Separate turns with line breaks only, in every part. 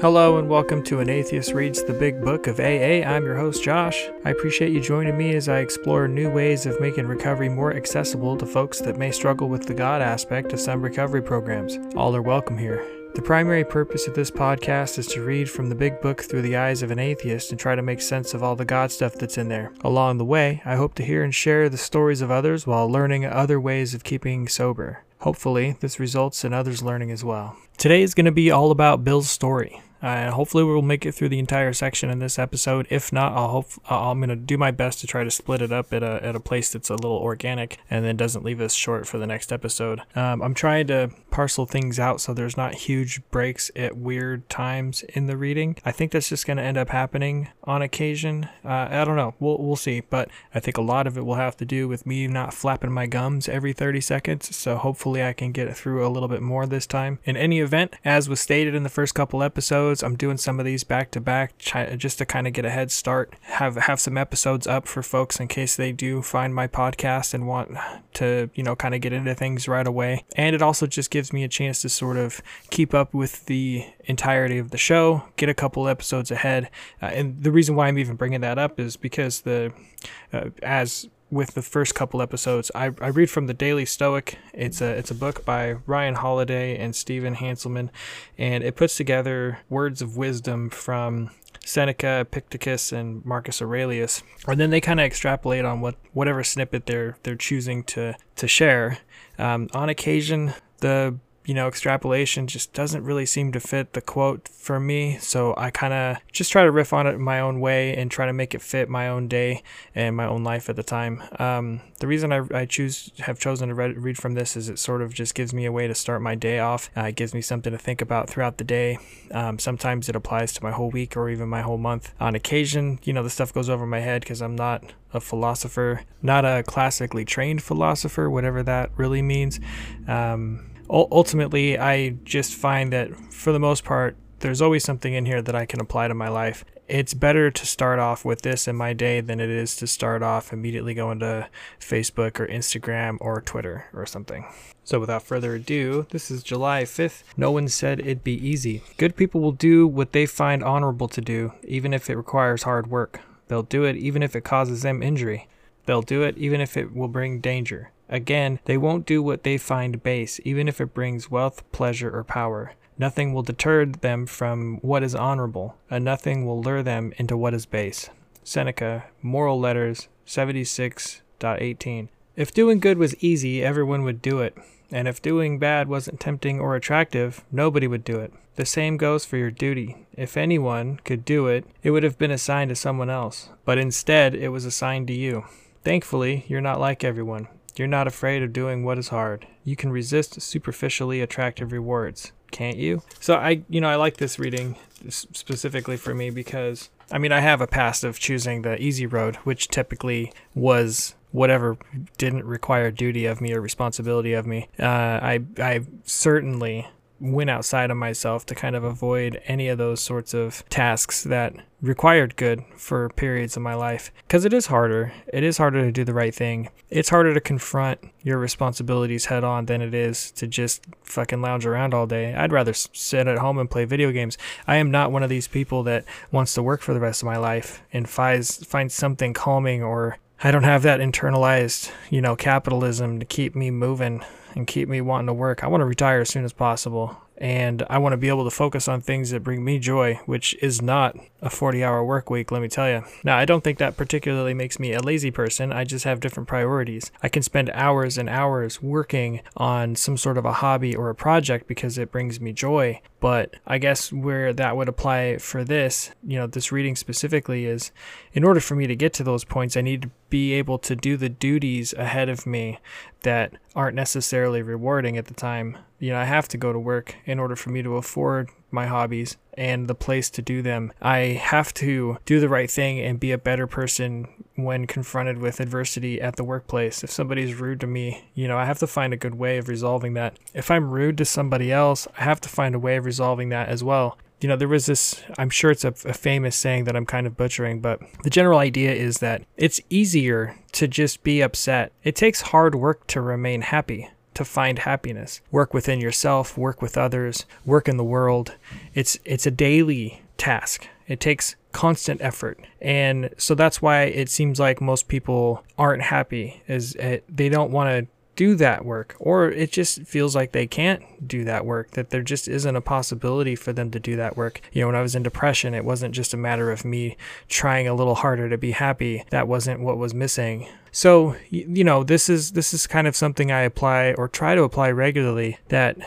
Hello and welcome to An Atheist Reads the Big Book of AA. I'm your host, Josh. I appreciate you joining me as I explore new ways of making recovery more accessible to folks that may struggle with the God aspect of some recovery programs. All are welcome here. The primary purpose of this podcast is to read from the big book through the eyes of an atheist and try to make sense of all the God stuff that's in there. Along the way, I hope to hear and share the stories of others while learning other ways of keeping sober. Hopefully, this results in others learning as well. Today is going to be all about Bill's story. Uh, hopefully, we'll make it through the entire section in this episode. If not, I'll hope I'm going to do my best to try to split it up at a, at a place that's a little organic and then doesn't leave us short for the next episode. Um, I'm trying to parcel things out so there's not huge breaks at weird times in the reading. I think that's just to end up happening on occasion. Uh, I don't know. We'll, we'll see. But I think a lot of it will have to do with me not flapping my gums every 30 seconds. So hopefully, I can get it through a little bit more this time. In any event, as was stated in the first couple episodes, episodes. I'm doing some of these back to back just to kind of get a head start. Have have some episodes up for folks in case they do find my podcast and want to, you know, kind of get into things right away. And it also just gives me a chance to sort of keep up with the entirety of the show, get a couple episodes ahead. Uh, and the reason why I'm even bringing that up is because the uh, as with the first couple episodes. I, I read from the Daily Stoic. It's a it's a book by Ryan Holiday and Stephen Hanselman, and it puts together words of wisdom from Seneca, Epictetus, and Marcus Aurelius, and then they kind of extrapolate on what whatever snippet they're they're choosing to to share. Um, on occasion, the you know, extrapolation just doesn't really seem to fit the quote for me. So I kind of just try to riff on it my own way and try to make it fit my own day and my own life at the time. Um, the reason I, I choose have chosen to read, read from this is it sort of just gives me a way to start my day off. Uh, it gives me something to think about throughout the day. Um, sometimes it applies to my whole week or even my whole month. On occasion, you know, the stuff goes over my head because I'm not a philosopher, not a classically trained philosopher, whatever that really means. Um, ultimately, I just find that for the most part, there's always something in here that I can apply to my life. It's better to start off with this in my day than it is to start off immediately going to Facebook or Instagram or Twitter or something. So, without further ado, this is July 5th. No one said it'd be easy. Good people will do what they find honorable to do, even if it requires hard work. They'll do it even if it causes them injury. They'll do it even if it will bring danger. Again, they won't do what they find base, even if it brings wealth, pleasure, or power. Nothing will deter them from what is honorable, and nothing will lure them into what is base. Seneca, Moral Letters 76.18. If doing good was easy, everyone would do it. And if doing bad wasn't tempting or attractive, nobody would do it. The same goes for your duty. If anyone could do it, it would have been assigned to someone else. But instead, it was assigned to you. Thankfully, you're not like everyone. You're not afraid of doing what is hard. You can resist superficially attractive rewards, can't you? So I, you know, I like this reading specifically for me because I mean, I have a past of choosing the easy road, which typically was whatever didn't require duty of me or responsibility of me. Uh, I I certainly went outside of myself to kind of avoid any of those sorts of tasks that required good for periods of my life. Because it is harder. It is harder to do the right thing. It's harder to confront your responsibilities head on than it is to just fucking lounge around all day. I'd rather sit at home and play video games. I am not one of these people that wants to work for the rest of my life and finds find something calming or i don't have that internalized you know capitalism to keep me moving and keep me wanting to work. I want to retire as soon as possible and I want to be able to focus on things that bring me joy, which is not a 40 hour work week, let me tell you. Now, I don't think that particularly makes me a lazy person. I just have different priorities. I can spend hours and hours working on some sort of a hobby or a project because it brings me joy. But I guess where that would apply for this, you know, this reading specifically is in order for me to get to those points, I need to be able to do the duties ahead of me that aren't necessarily rewarding at the time. You know, I have to go to work in order for me to afford my hobbies and the place to do them. I have to do the right thing and be a better person when confronted with adversity at the workplace. If somebody's rude to me, you know, I have to find a good way of resolving that. If I'm rude to somebody else, I have to find a way of resolving that as well you know, there was this, I'm sure it's a, a, famous saying that I'm kind of butchering, but the general idea is that it's easier to just be upset. It takes hard work to remain happy to find happiness. Work within yourself, work with others, work in the world. It's it's a daily task. It takes constant effort. And so that's why it seems like most people aren't happy is it, they don't want to do that work or it just feels like they can't do that work that there just isn't a possibility for them to do that work. You know when i was in depression it wasn't just a matter of me trying a little harder to be happy. That wasn't what was missing. So you know this is this is kind of something i apply or try to apply regularly that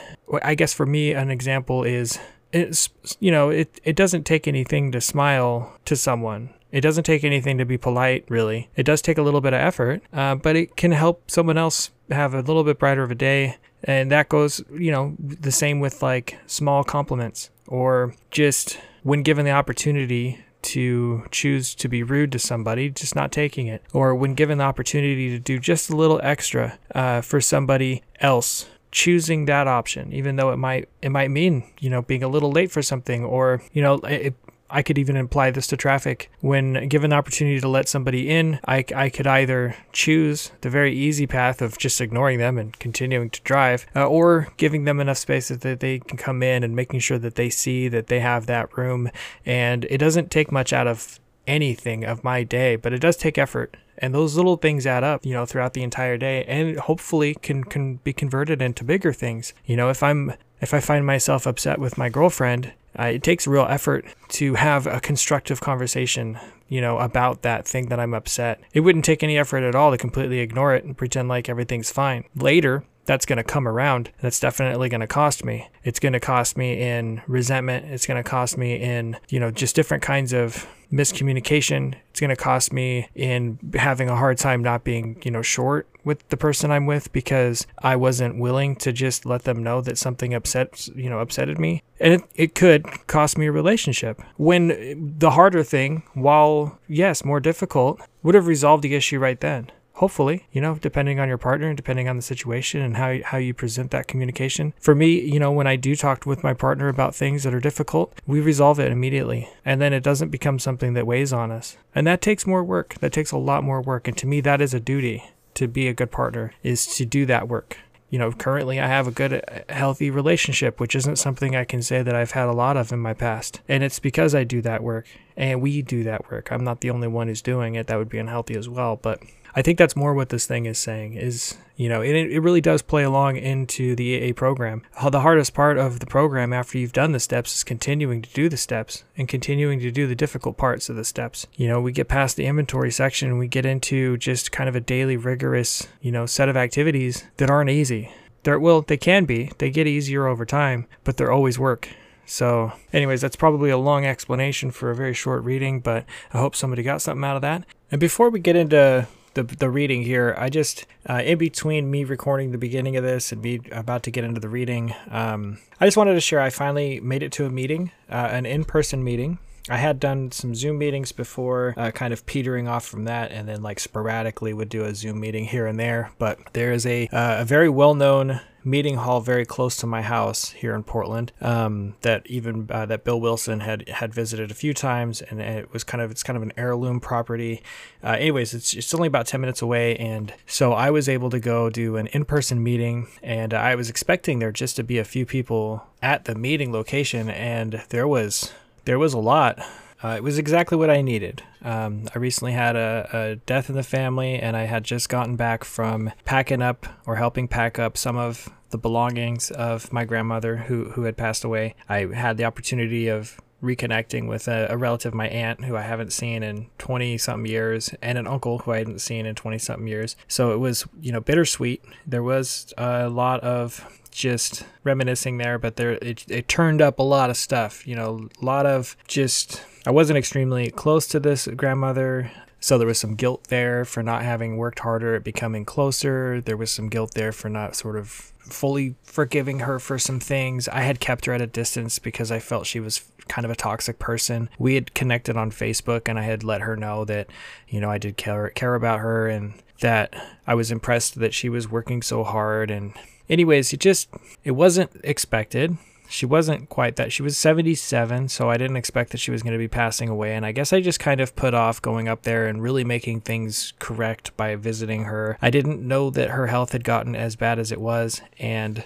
i guess for me an example is it's you know it, it doesn't take anything to smile to someone it doesn't take anything to be polite, really. It does take a little bit of effort, uh, but it can help someone else have a little bit brighter of a day. And that goes, you know, the same with like small compliments or just when given the opportunity to choose to be rude to somebody, just not taking it, or when given the opportunity to do just a little extra uh, for somebody else, choosing that option, even though it might it might mean you know being a little late for something, or you know it, I could even apply this to traffic. When given the opportunity to let somebody in, I, I could either choose the very easy path of just ignoring them and continuing to drive, uh, or giving them enough space that they can come in and making sure that they see that they have that room. And it doesn't take much out of anything of my day, but it does take effort. And those little things add up, you know, throughout the entire day and hopefully can, can be converted into bigger things. You know, if I'm if I find myself upset with my girlfriend uh, it takes real effort to have a constructive conversation, you know, about that thing that I'm upset. It wouldn't take any effort at all to completely ignore it and pretend like everything's fine. Later, that's going to come around. That's definitely going to cost me. It's going to cost me in resentment. It's going to cost me in, you know, just different kinds of miscommunication. It's going to cost me in having a hard time not being, you know, short with the person I'm with because I wasn't willing to just let them know that something upset, you know, upsetted me. And it, it could cost me a relationship. When the harder thing, while yes, more difficult, would have resolved the issue right then. Hopefully you know depending on your partner and depending on the situation and how, how you present that communication. For me you know when i do talk with my partner about things that are difficult we resolve it immediately. And then it doesn't become something that weighs on us. And that takes more work. That takes a lot more work. And to me that is a duty to be a good partner is to do that work you know, currently I have a good, healthy relationship, which isn't something I can say that I've had a lot of in my past. And it's because I do that work and we do that work. I'm not the only one who's doing it. That would be unhealthy as well. But I think that's more what this thing is saying is, you know, it, it really does play along into the AA program. The hardest part of the program after you've done the steps is continuing to do the steps and continuing to do the difficult parts of the steps. You know, we get past the inventory section and we get into just kind of a daily rigorous, you know, set of activities that aren't easy. They're, well, they can be. They get easier over time, but they're always work. So, anyways, that's probably a long explanation for a very short reading, but I hope somebody got something out of that. And before we get into the the reading here. I just uh, in between me recording the beginning of this and me about to get into the reading, um, I just wanted to share. I finally made it to a meeting, uh, an in person meeting. I had done some Zoom meetings before, uh, kind of petering off from that, and then like sporadically would do a Zoom meeting here and there. But there is a uh, a very well known meeting hall very close to my house here in Portland. Um, that even uh, that Bill Wilson had had visited a few times, and it was kind of it's kind of an heirloom property. Uh, anyways, it's it's only about ten minutes away, and so I was able to go do an in person meeting, and I was expecting there just to be a few people at the meeting location, and there was there was a lot. Uh, it was exactly what I needed. Um, I recently had a, a, death in the family, and I had just gotten back from packing up or helping pack up some of the belongings of my grandmother who, who had passed away. I had the opportunity of reconnecting with a, a relative, my aunt, who I haven't seen in 20 something years, and an uncle who I hadn't seen in 20 something years. So it was, you know, bittersweet. There was a lot of just reminiscing there, but there it, it turned up a lot of stuff, you know, a lot of just I wasn't extremely close to this grandmother. So there was some guilt there for not having worked harder at becoming closer. There was some guilt there for not sort of fully forgiving her for some things. I had kept her at a distance because I felt she was kind of a toxic person. We had connected on Facebook and I had let her know that, you know, I did care care about her and that I was impressed that she was working so hard and anyways, it just it wasn't expected she wasn't quite that. She was 77, so I didn't expect that she was going to be passing away. And I guess I just kind of put off going up there and really making things correct by visiting her. I didn't know that her health had gotten as bad as it was. And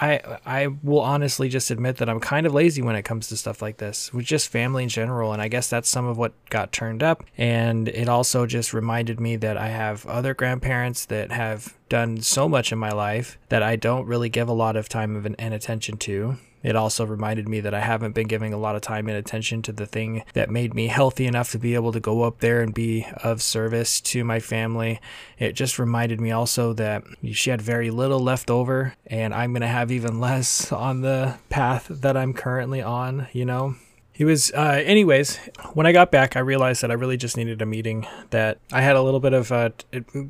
I I will honestly just admit that I'm kind of lazy when it comes to stuff like this, with just family in general, and I guess that's some of what got turned up. And it also just reminded me that I have other grandparents that have done so much in my life that I don't really give a lot of time and attention to. It also reminded me that I haven't been giving a lot of time and attention to the thing that made me healthy enough to be able to go up there and be of service to my family. It just reminded me also that she had very little left over, and I'm going to have even less on the path that I'm currently on, you know? He was uh, anyways when i got back i realized that i really just needed a meeting that i had a little bit of a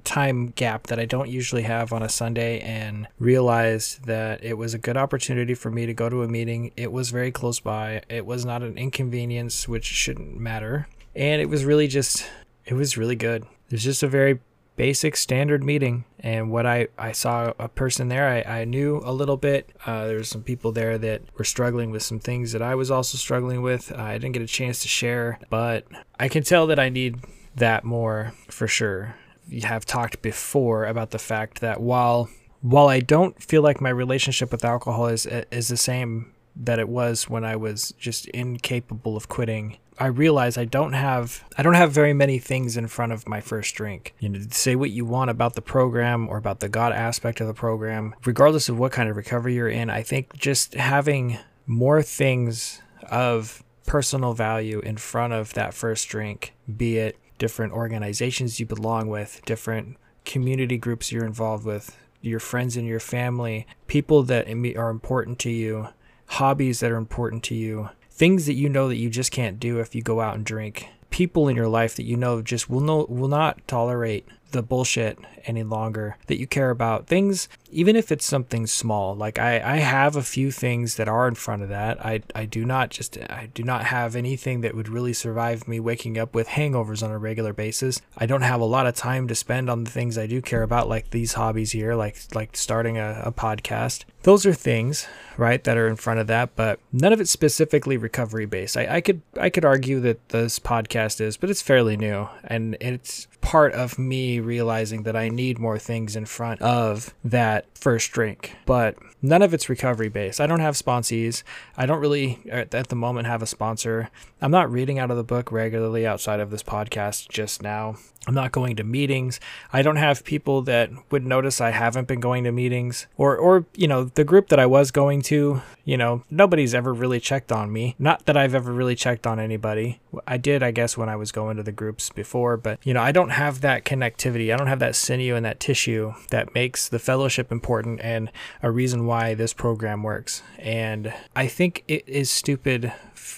time gap that i don't usually have on a sunday and realized that it was a good opportunity for me to go to a meeting. It was very close by. It was not an inconvenience which shouldn't matter. And it was really just it was really good. It was just a very basic standard meeting. And what I, I saw a person there, I, I knew a little bit. Uh, there some people there that were struggling with some things that I was also struggling with. I didn't get a chance to share, but I can tell that I need that more for sure. You have talked before about the fact that while while I don't feel like my relationship with alcohol is is the same that it was when I was just incapable of quitting. I realize I don't have I don't have very many things in front of my first drink. You know, say what you want about the program or about the God aspect of the program, regardless of what kind of recovery you're in. I think just having more things of personal value in front of that first drink, be it different organizations you belong with, different community groups you're involved with, your friends and your family, people that are important to you, hobbies that are important to you, things that you know that you just can't do if you go out and drink, people in your life that you know just will no will not tolerate the bullshit any longer that you care about. Things even if it's something small like i i have a few things that are in front of that. I i do not just i do not have anything that would really survive me waking up with hangovers on a regular basis. I don't have a lot of time to spend on the things i do care about like these hobbies here like like starting a, a podcast. Those are things right that are in front of that but none of it's specifically recovery based I, I could i could argue that this podcast is but it's fairly new and it's part of me realizing that i need more things in front of that first drink but none of it's recovery based i don't have sponsees i don't really at the moment have a sponsor i'm not reading out of the book regularly outside of this podcast just now I'm not going to meetings. I don't have people that would notice I haven't been going to meetings or or you know, the group that I was going to, you know, nobody's ever really checked on me. Not that I've ever really checked on anybody. I did, I guess, when I was going to the groups before, but you know, I don't have that connectivity. I don't have that sinew and that tissue that makes the fellowship important and a reason why this program works. And I think it is stupid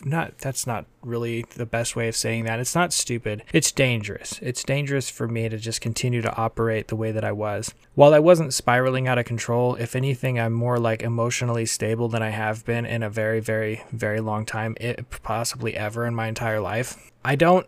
not that's not really the best way of saying that. It's not stupid. It's dangerous. It's dangerous for me to just continue to operate the way that I was. While I wasn't spiraling out of control, if anything, I'm more like emotionally stable than I have been in a very, very, very long time, it, possibly ever in my entire life. I don't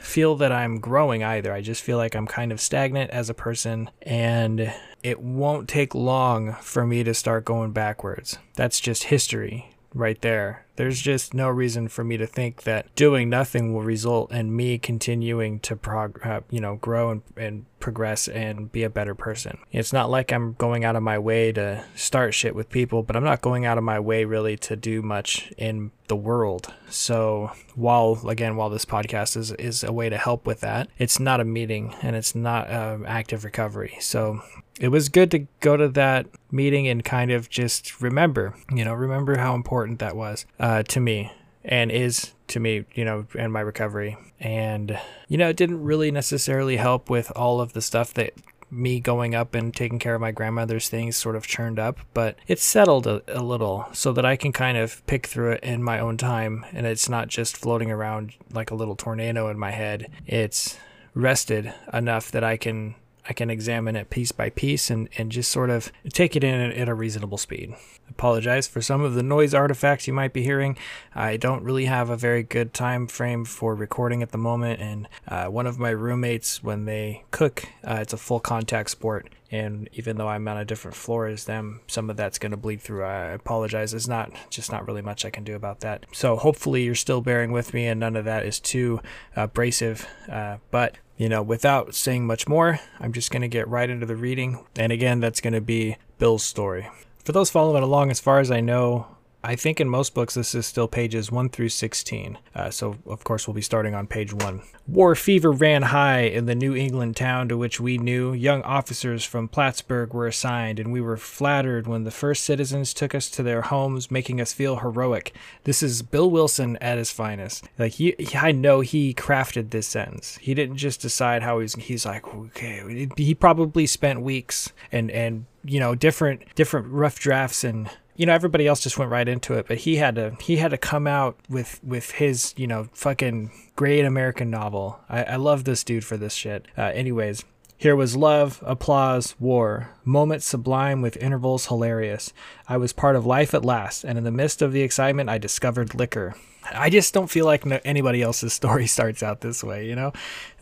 feel that I'm growing either. I just feel like I'm kind of stagnant as a person and it won't take long for me to start going backwards. That's just history right there. There's just no reason for me to think that doing nothing will result in me continuing to prog- uh, you know, grow and, and progress and be a better person. It's not like I'm going out of my way to start shit with people, but I'm not going out of my way really to do much in the world. So while again, while this podcast is is a way to help with that, it's not a meeting and it's not uh, active recovery. So it was good to go to that meeting and kind of just remember, you know, remember how important that was uh, Uh, to me and is to me, you know, and my recovery. And, you know, it didn't really necessarily help with all of the stuff that me going up and taking care of my grandmother's things sort of churned up, but it's settled a, a, little so that I can kind of pick through it in my own time and it's not just floating around like a little tornado in my head. It's rested enough that I can I can examine it piece by piece and, and just sort of take it in at a reasonable speed. Apologize for some of the noise artifacts you might be hearing. I don't really have a very good time frame for recording at the moment, and uh, one of my roommates, when they cook, uh, it's a full contact sport, And even though I'm on a different floor as them, some of that's going to bleed through. I apologize. It's not just not really much I can do about that. So hopefully you're still bearing with me and none of that is too abrasive. Uh, but you know, without saying much more, I'm just going to get right into the reading. And again, that's going to be Bill's story. For those following along, as far as I know, I think in most books this is still pages 1 through 16. Uh, so, of course, we'll be starting on page 1. War fever ran high in the New England town to which we new. Young officers from Plattsburgh were assigned, and we were flattered when the first citizens took us to their homes, making us feel heroic. This is Bill Wilson at his finest. Like, he, I know he crafted this sentence. He didn't just decide how he's, he's like, okay. He probably spent weeks and, and, you know, different, different rough drafts and, you know everybody else just went right into it but he had to he had to come out with with his you know fucking great american novel. I, I love this dude for this shit. Uh, anyways here was love, applause, war, moments sublime with intervals hilarious. I was part of life at last, and in the midst of the excitement, I discovered liquor. I just don't feel like no, anybody else's story starts out this way, you know?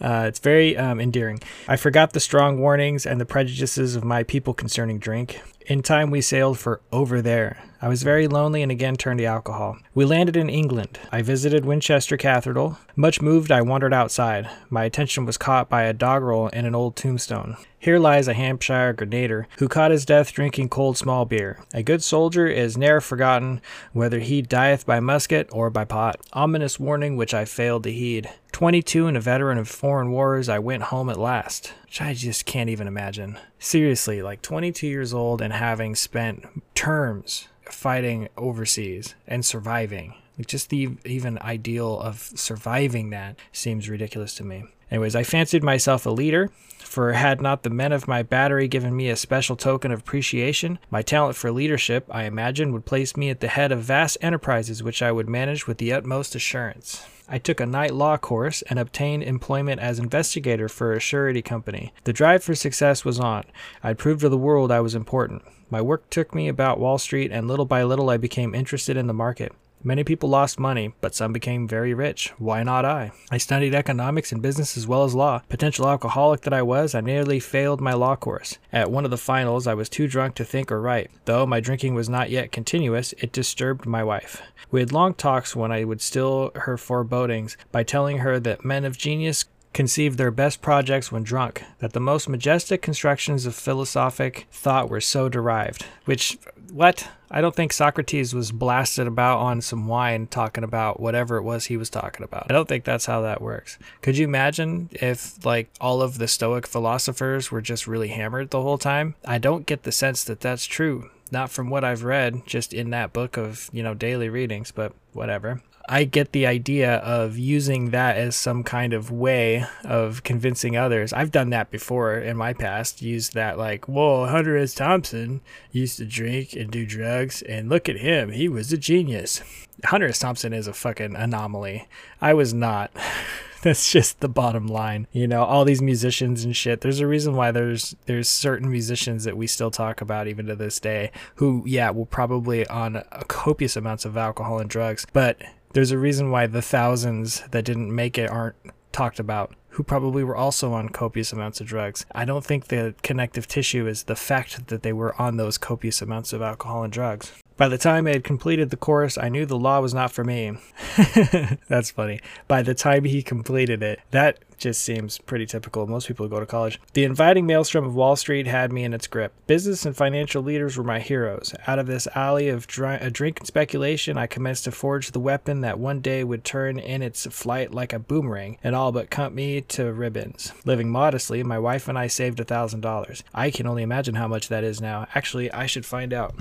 Uh, it's very um, endearing. I forgot the strong warnings and the prejudices of my people concerning drink. In time, we sailed for over there. I was very lonely and again turned to alcohol. We landed in England. I visited Winchester Cathedral. Much moved, I wandered outside. My attention was caught by a doggerel in an old tombstone. Here lies a Hampshire grenadier who caught his death drinking cold small beer. A good soldier is ne'er forgotten, whether he dieth by musket or by pot. Ominous warning which I failed to heed. Twenty two and a veteran of foreign wars, I went home at last. Which I just can't even imagine. Seriously, like 22 years old and having spent terms fighting overseas and surviving. Like just the even ideal of surviving that seems ridiculous to me. Anyways, I fancied myself a leader, for had not the men of my battery given me a special token of appreciation, my talent for leadership, I imagine, would place me at the head of vast enterprises which I would manage with the utmost assurance. I took a night law course and obtained employment as investigator for a surety company. The drive for success was on. I'd proved to the world I was important. My work took me about Wall Street, and little by little I became interested in the market. Many people lost money, but some became very rich. Why not I? I studied economics and business as well as law. Potential alcoholic that I was, I nearly failed my law course. At one of the finals, I was too drunk to think or write. Though my drinking was not yet continuous, it disturbed my wife. We had long talks when I would still her forebodings by telling her that men of genius conceived their best projects when drunk, that the most majestic constructions of philosophic thought were so derived. Which, what? I don't think Socrates was blasted about on some wine talking about whatever it was he was talking about. I don't think that's how that works. Could you imagine if, like, all of the Stoic philosophers were just really hammered the whole time? I don't get the sense that that's true. Not from what I've read, just in that book of, you know, daily readings, but whatever. I get the idea of using that as some kind of way of convincing others. I've done that before in my past. Used that like, whoa, Hunter S. Thompson used to drink and do drugs, and look at him, he was a genius. Hunter S. Thompson is a fucking anomaly. I was not. That's just the bottom line. You know, all these musicians and shit. There's a reason why there's there's certain musicians that we still talk about even to this day who, yeah, will probably on copious amounts of alcohol and drugs, but there's a reason why the thousands that didn't make it aren't talked about who probably were also on copious amounts of drugs. I don't think the connective tissue is the fact that they were on those copious amounts of alcohol and drugs. By the time I had completed the course, I knew the law was not for me. That's funny. By the time he completed it, that just seems pretty typical most people go to college. The inviting maelstrom of Wall Street had me in its grip. Business and financial leaders were my heroes. Out of this alley of dr- uh, drink and speculation, I commenced to forge the weapon that one day would turn in its flight like a boomerang and all but cut me to ribbons. Living modestly, my wife and I saved a thousand dollars. I can only imagine how much that is now. Actually, I should find out.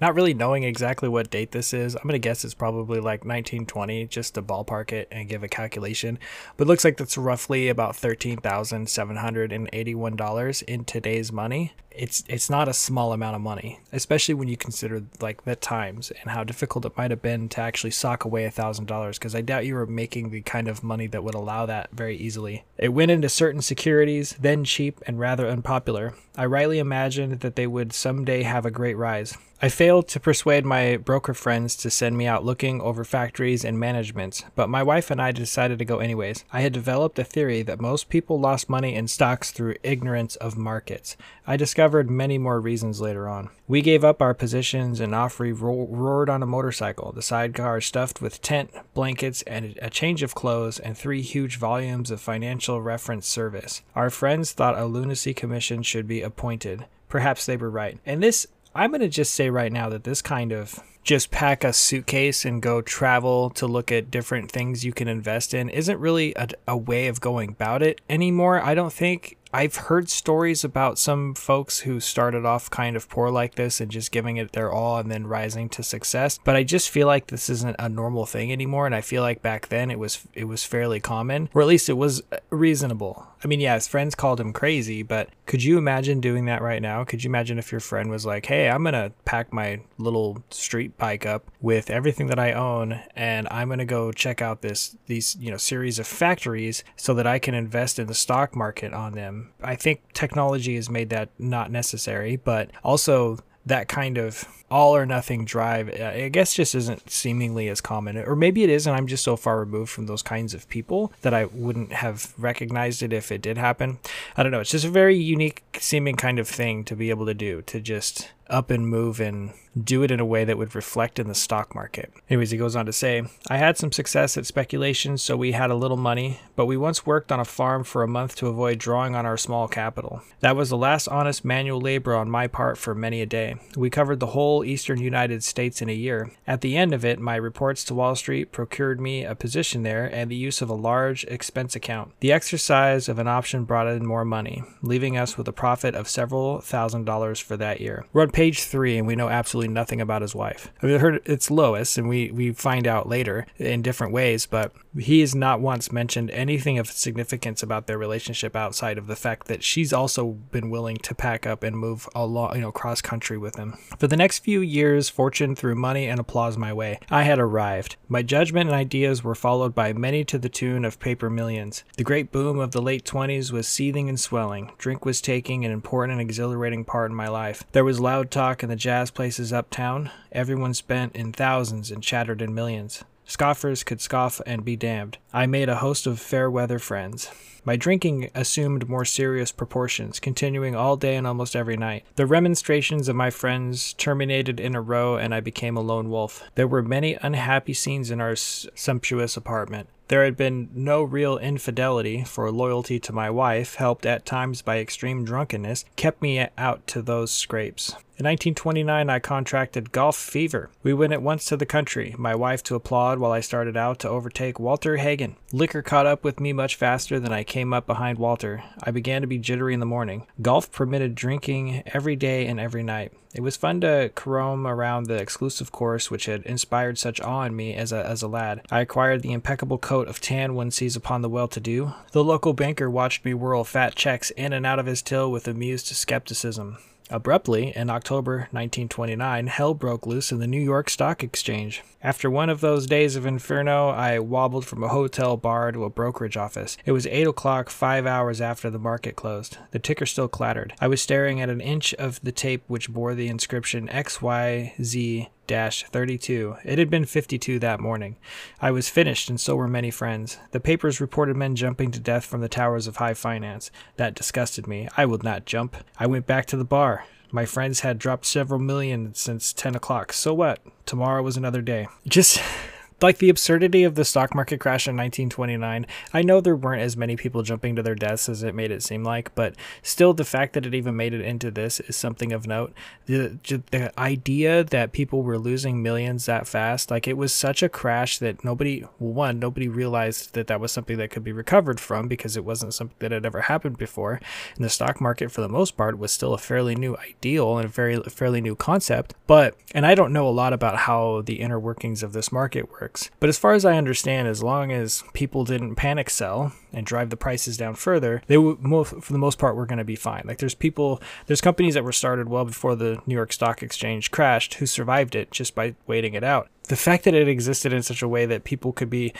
Not really knowing exactly what date this is, I'm going to guess it's probably like 1920 just to ballpark it and give a calculation. But looks like that's roughly about $13,781 in today's money. It's it's not a small amount of money, especially when you consider like the times and how difficult it might have been to actually sock away a thousand dollars because I doubt you were making the kind of money that would allow that very easily. It went into certain securities, then cheap and rather unpopular. I rightly imagined that they would someday have a great rise. I failed to persuade my broker friends to send me out looking over factories and managements, but my wife and I decided to go anyways. I had developed a theory that most people lost money in stocks through ignorance of markets. I discovered many more reasons later on. We gave up our positions and off we ro- roared on a motorcycle, the sidecar stuffed with tent, blankets, and a change of clothes, and three huge volumes of financial reference service. Our friends thought a lunacy commission should be appointed. Perhaps they were right. And this I'm going to just say right now that this kind of just pack a suitcase and go travel to look at different things you can invest in isn't really a, a way of going about it anymore. I don't think I've heard stories about some folks who started off kind of poor like this and just giving it their all and then rising to success. But I just feel like this isn't a normal thing anymore, and I feel like back then it was it was fairly common, or at least it was uh, reasonable. I mean, yeah, his friends called him crazy, but could you imagine doing that right now? Could you imagine if your friend was like, "Hey, I'm gonna pack my little street bike up with everything that I own, and I'm gonna go check out this these you know series of factories so that I can invest in the stock market on them." I think technology has made that not necessary, but also that kind of all or nothing drive, uh, I guess, just isn't seemingly as common. Or maybe it is, and I'm just so far removed from those kinds of people that I wouldn't have recognized it if it did happen. I don't know. It's just a very unique seeming kind of thing to be able to do, to just up and move and do it in a way that would reflect in the stock market. Anyways, he goes on to say, I had some success at speculation, so we had a little money, but we once worked on a farm for a month to avoid drawing on our small capital. That was the last honest manual labor on my part for many a day. We covered the whole eastern United States in a year. At the end of it, my reports to Wall Street procured me a position there and the use of a large expense account. The exercise of an option brought in more money, leaving us with a profit of several thousand dollars for that year. We're on page three, and we know absolutely nothing about his wife. I have heard it's Lois, and we, we find out later in different ways, but he has not once mentioned anything of significance about their relationship outside of the fact that she's also been willing to pack up and move a lot, you know, cross country with him. For the next few years, fortune threw money and applause my way. I had arrived. My judgment and ideas were followed by many to the tune of paper millions. The great boom of the late 20s was seething and swelling. Drink was taking an important and exhilarating part in my life. There was loud talk in the jazz places uptown. Everyone spent in thousands and chattered in millions. Scoffers could scoff and be damned. I made a host of fair weather friends. My drinking assumed more serious proportions, continuing all day and almost every night. The remonstrations of my friends terminated in a row, and I became a lone wolf. There were many unhappy scenes in our sumptuous apartment. There had been no real infidelity, for loyalty to my wife, helped at times by extreme drunkenness, kept me out to those scrapes. In 1929, I contracted golf fever. We went at once to the country, my wife to applaud while I started out to overtake Walter Hagen. Liquor caught up with me much faster than I came up behind Walter. I began to be jittery in the morning. Golf permitted drinking every day and every night. It was fun to carom around the exclusive course which had inspired such awe in me as a, as a lad. I acquired the impeccable coat of tan one sees upon the well to do. The local banker watched me whirl fat checks in and out of his till with amused skepticism. Abruptly, in October 1929, hell broke loose in the New York Stock Exchange. After one of those days of inferno, I wobbled from a hotel bar to a brokerage office. It was 8 o'clock, five hours after the market closed. The ticker still clattered. I was staring at an inch of the tape which bore the inscription XYZ 32. It had been 52 that morning. I was finished, and so were many friends. The papers reported men jumping to death from the towers of high finance. That disgusted me. I would not jump. I went back to the bar. My friends had dropped several million since 10 o'clock. So what? Tomorrow was another day. Just like the absurdity of the stock market crash in 1929. I know there weren't as many people jumping to their deaths as it made it seem like, but still, the fact that it even made it into this is something of note. The the idea that people were losing millions that fast, like it was such a crash that nobody, one, nobody realized that that was something that could be recovered from because it wasn't something that had ever happened before. And the stock market, for the most part, was still a fairly new ideal and a very fairly new concept. But and I don't know a lot about how the inner workings of this market work works. But as far as I understand, as long as people didn't panic sell and drive the prices down further, they would, for the most part, were going to be fine. Like there's people, there's companies that were started well before the New York Stock Exchange crashed who survived it just by waiting it out. The fact that it existed in such a way that people could be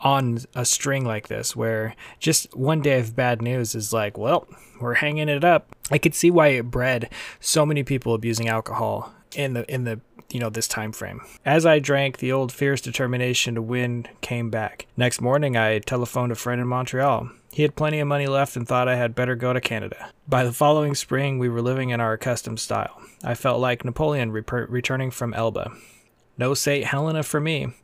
on a string like this where just one day of bad news is like, well, we're hanging it up. I could see why it bred so many people abusing alcohol in the in the you know this time frame. As I drank, the old fierce determination to win came back. Next morning, I telephoned a friend in Montreal. He had plenty of money left and thought I had better go to Canada. By the following spring, we were living in our accustomed style. I felt like Napoleon returning from Elba. No St. Helena for me.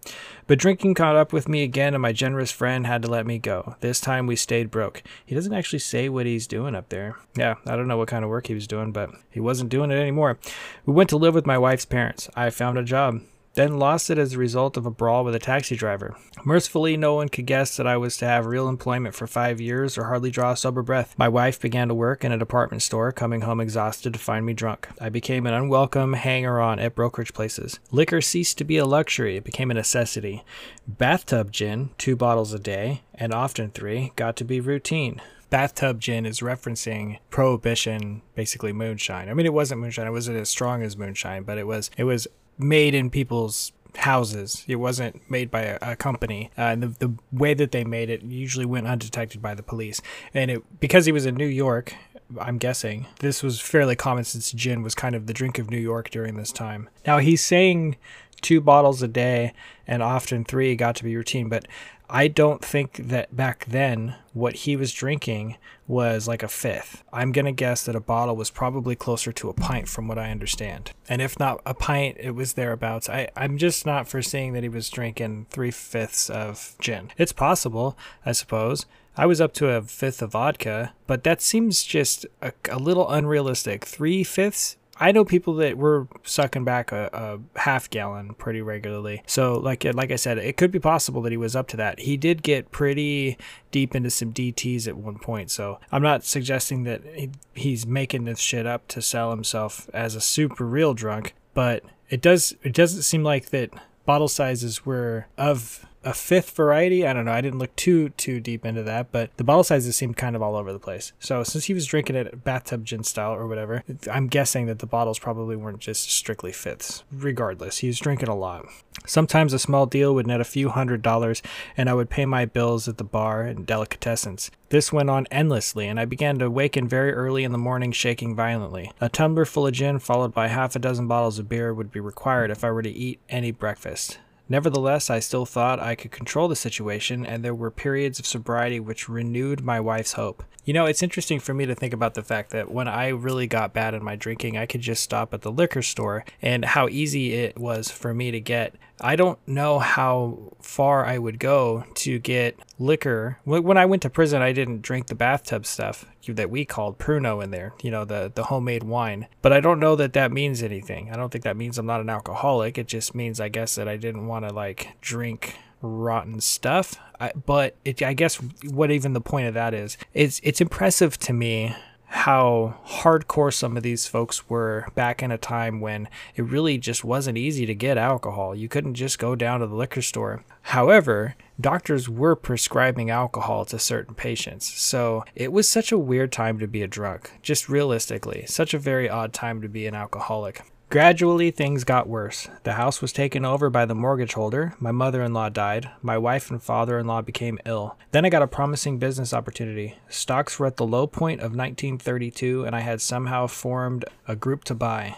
But drinking caught up with me again, and my generous friend had to let me go. This time we stayed broke. He doesn't actually say what he's doing up there. Yeah, I don't know what kind of work he was doing, but he wasn't doing it anymore. We went to live with my wife's parents. I found a job then lost it as a result of a brawl with a taxi driver. Mercifully, no one could guess that I was to have real employment for five years or hardly draw a sober breath. My wife began to work in a department store, coming home exhausted to find me drunk. I became an unwelcome hanger on at brokerage places. Liquor ceased to be a luxury, it became a necessity. Bathtub gin, two bottles a day, and often three, got to be routine bathtub gin is referencing prohibition basically moonshine i mean it wasn't moonshine it wasn't as strong as moonshine but it was it was made in people's houses. It wasn't made by a, a company. Uh, and the, the way that they made it usually went undetected by the police. And it because he was in New York, I'm guessing this was fairly common since gin was kind of the drink of New York during this time. Now he's saying two bottles a day and often three got to be routine, but I don't think that back then what he was drinking was like a fifth. I'm going to guess that a bottle was probably closer to a pint from what I understand. And if not a pint, it was thereabouts. I, I'm just not foreseeing that he was drinking three fifths of gin. It's possible, I suppose. I was up to a fifth of vodka, but that seems just a, a little unrealistic. Three fifths? I know people that were sucking back a, a, half gallon pretty regularly. So, like like I said, it could be possible that he was up to that. He did get pretty deep into some DTS at one point. So, I'm not suggesting that he, he's making this shit up to sell himself as a super real drunk, but it does it doesn't seem like that bottle sizes were of a fifth variety. I don't know. I didn't look too too deep into that, but the bottle sizes seemed kind of all over the place. So since he was drinking it bathtub gin style or whatever, I'm guessing that the bottles probably weren't just strictly fifths. Regardless, he was drinking a lot. Sometimes a small deal would net a few hundred dollars, and I would pay my bills at the bar and delicatessens. This went on endlessly, and I began to awaken very early in the morning, shaking violently. A tumbler full of gin, followed by half a dozen bottles of beer, would be required if I were to eat any breakfast. Nevertheless, I still thought I could control the situation, and there were periods of sobriety which renewed my wife's hope. You know, it's interesting for me to think about the fact that when I really got bad in my drinking, I could just stop at the liquor store and how easy it was for me to get I don't know how far I would go to get liquor. When I went to prison, I didn't drink the bathtub stuff that we called Pruno in there, you know, the, the homemade wine. But I don't know that that means anything. I don't think that means I'm not an alcoholic. It just means, I guess, that I didn't want to like drink rotten stuff. I, but it, I guess what even the point of that is, it's, it's impressive to me how hardcore some of these folks were back in a time when it really just wasn't easy to get alcohol. You couldn't just go down to the liquor store. However, doctors were prescribing alcohol to certain patients. So it was such a weird time to be a drunk, just realistically. Such a very odd time to be an alcoholic. Gradually, things got worse. The house was taken over by the mortgage holder. My mother in law died. My wife and father in law became ill. Then I got a promising business opportunity. Stocks were at the low point of 1932, and I had somehow formed a group to buy.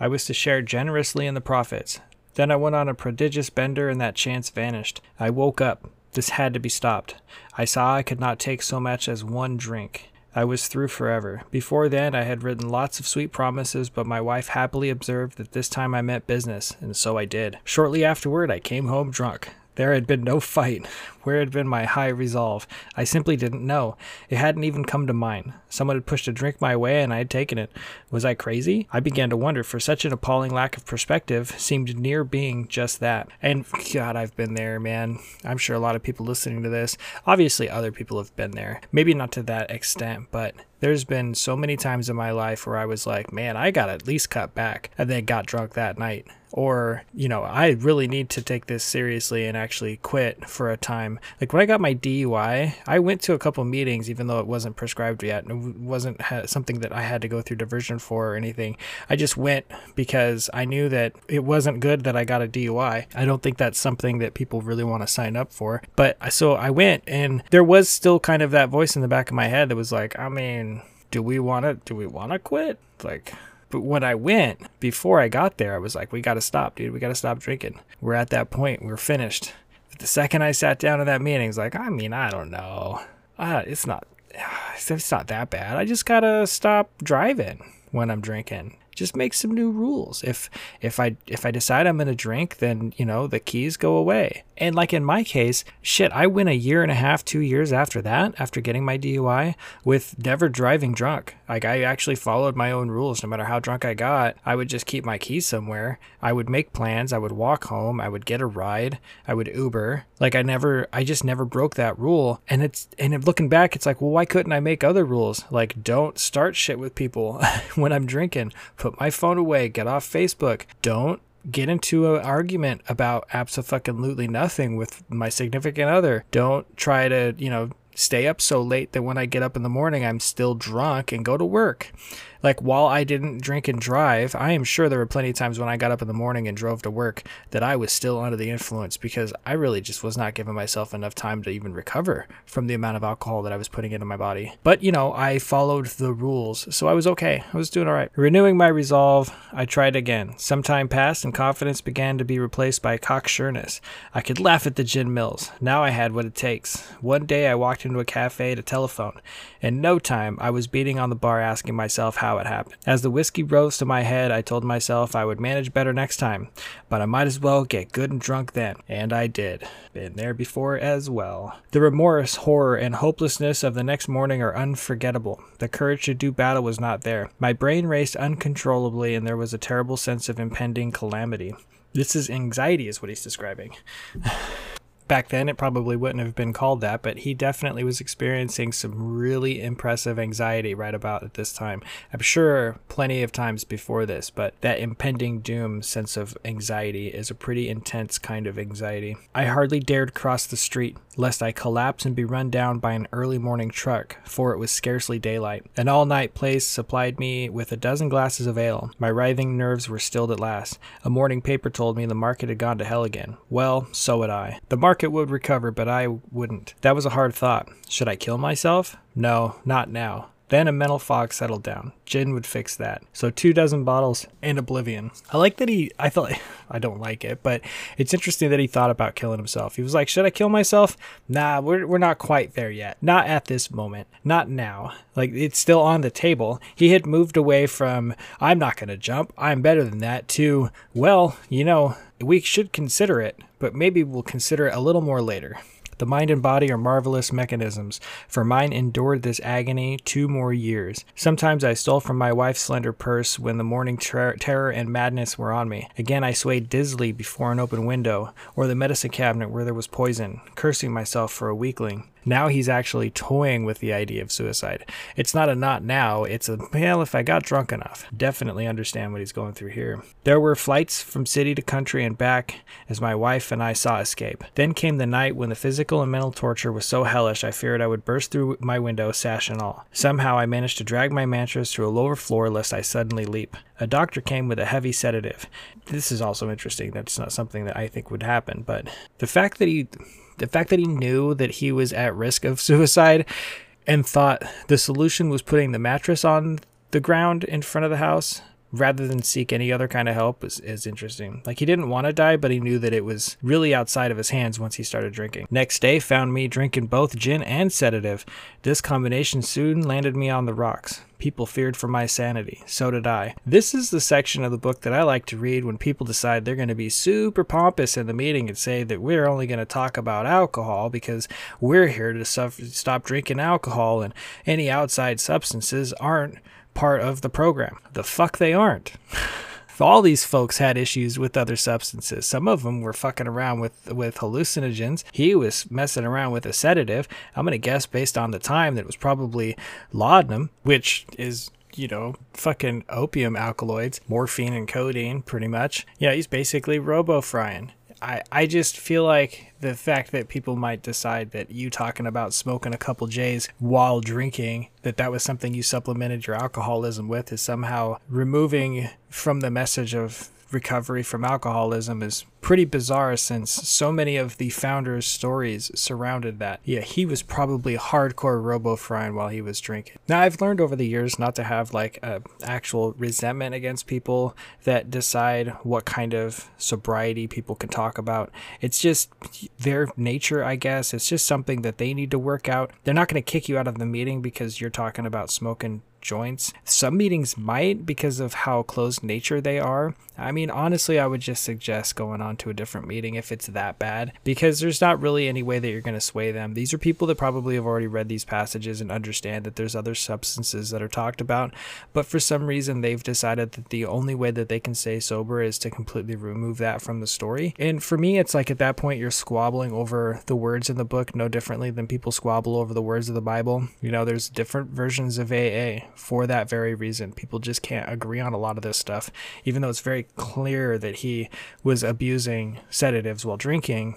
I was to share generously in the profits. Then I went on a prodigious bender, and that chance vanished. I woke up. This had to be stopped. I saw I could not take so much as one drink. I was through forever. Before then, I had written lots of sweet promises, but my wife happily observed that this time I meant business, and so I did. Shortly afterward, I came home drunk. There had been no fight. Where had been my high resolve? I simply didn't know. It hadn't even come to mind. Someone had pushed a drink my way and I had taken it. Was I crazy? I began to wonder, for such an appalling lack of perspective seemed near being just that. And God, I've been there, man. I'm sure a lot of people listening to this, obviously, other people have been there. Maybe not to that extent, but there's been so many times in my life where I was like, man, I got to at least cut back, and then got drunk that night. Or, you know, I really need to take this seriously and actually quit for a time. Like when I got my DUI, I went to a couple meetings, even though it wasn't prescribed yet. and It wasn't something that I had to go through diversion for or anything. I just went because I knew that it wasn't good that I got a DUI. I don't think that's something that people really want to sign up for. But so I went, and there was still kind of that voice in the back of my head that was like, I mean, do we want to do we want to quit like But when I went, before I got there, I was like, we got to stop, dude. We got to stop drinking. We're at that point. We're finished. But the second I sat down in that meeting, it's like, I mean, I don't know. Uh, it's not, it's not that bad. I just got to stop driving when I'm drinking just make some new rules if if i if i decide i'm to drink then you know the keys go away and like in my case shit i went a year and a half two years after that after getting my dui with never driving drunk. Like i actually followed my own rules. No matter how drunk i got i would just keep my keys somewhere. I would make plans. I would walk home. I would get a ride. I would uber. Like i never i just never broke that rule. And it's and looking back it's like well why couldn't i make other rules? Like don't start shit with people when i'm drinking. Put my phone away, get off Facebook. Don't get into an argument about absolutely nothing with my significant other. Don't try to, you know, stay up so late that when I get up in the morning, I'm still drunk and go to work. Like while I didn't drink and drive, I am sure there were plenty of times when I got up in the morning and drove to work that I was still under the influence because I really just was not giving myself enough time to even recover from the amount of alcohol that I was putting into my body. But you know, I followed the rules, so I was okay. I was doing all right. Renewing my resolve, I tried again. Some time passed and confidence began to be replaced by cocksureness. I could laugh at the gin mills. Now I had what it takes. One day I walked into a cafe to telephone. In no time, I was beating on the bar asking myself how how it happened. As the whiskey rose to my head, I told myself I would manage better next time, but I might as well get good and drunk then. And I did. Been there before as well. The remorse, horror, and hopelessness of the next morning are unforgettable. The courage to do battle was not there. My brain raced uncontrollably, and there was a terrible sense of impending calamity. This is anxiety, is what he's describing. back then it probably wouldn't have been called that, but he definitely was experiencing some really impressive anxiety right about at this time. I'm sure plenty of times before this, but that impending doom sense of anxiety is a pretty intense kind of anxiety. I hardly dared cross the street lest I collapse and be run down by an early morning truck, for it was scarcely daylight. An all night place supplied me with a dozen glasses of ale. My writhing nerves were stilled at last. A morning paper told me the market had gone to hell again. Well, so had I. The market would recover, but I wouldn't. That was a hard thought. Should I kill myself? No, not now. Then a mental fog settled down. Gin would fix that. So two dozen bottles and oblivion. I like that he, I thought, I don't like it, but it's interesting that he thought about killing himself. He was like, should I kill myself? Nah, we're, we're not quite there yet. Not at this moment. Not now. Like it's still on the table. He had moved away from, I'm not going to jump. I'm better than that to, well, you know, we should consider it, but maybe we'll consider it a little more later. The mind and body are marvelous mechanisms, for mine endured this agony two more years. Sometimes I stole from my wife's slender purse when the morning ter- terror and madness were on me. Again, I swayed dizzily before an open window, or the medicine cabinet where there was poison, cursing myself for a weakling. Now he's actually toying with the idea of suicide. It's not a not now, it's a, well, if I got drunk enough. Definitely understand what he's going through here. There were flights from city to country and back as my wife and I saw escape. Then came the night when the physical and mental torture was so hellish I feared I would burst through my window, sash and all. Somehow I managed to drag my mattress to a lower floor lest I suddenly leap. A doctor came with a heavy sedative. This is also interesting. That's not something that I think would happen, but the fact that he the fact that he knew that he was at risk of suicide and thought the solution was putting the mattress on the ground in front of the house rather than seek any other kind of help is, is interesting. Like he didn't want to die, but he knew that it was really outside of his hands once he started drinking. Next day found me drinking both gin and sedative. This combination soon landed me on the rocks. People feared for my sanity. So did I. This is the section of the book that I like to read when people decide they're going to be super pompous in the meeting and say that we're only going to talk about alcohol because we're here to suffer, stop drinking alcohol and any outside substances aren't part of the program. The fuck they aren't. all these folks had issues with other substances. Some of them were fucking around with with hallucinogens. He was messing around with a sedative. I'm gonna guess based on the time that it was probably laudanum, which is you know, fucking opium alkaloids, morphine and codeine, pretty much. Yeah, he's basically robo frying. I, I just feel like the fact that people might decide that you talking about smoking a couple J's while drinking, that that was something you supplemented your alcoholism with, is somehow removing from the message of recovery from alcoholism is pretty bizarre since so many of the founders' stories surrounded that. Yeah, he was probably hardcore robo frying while he was drinking. Now, I've learned over the years not to have like a actual resentment against people that decide what kind of sobriety people can talk about. It's just their nature, I guess. It's just something that they need to work out. They're not going to kick you out of the meeting because you're talking about smoking joints. Some meetings might because of how closed nature they are. I mean, honestly, I would just suggest going on to a different meeting if it's that bad because there's not really any way that you're going to sway them. These are people that probably have already read these passages and understand that there's other substances that are talked about, but for some reason they've decided that the only way that they can stay sober is to completely remove that from the story. And for me, it's like at that point you're squabbling over the words in the book no differently than people squabble over the words of the Bible. You know, there's different versions of AA for that very reason. People just can't agree on a lot of this stuff, even though it's very clear that he was abusing sedatives while drinking.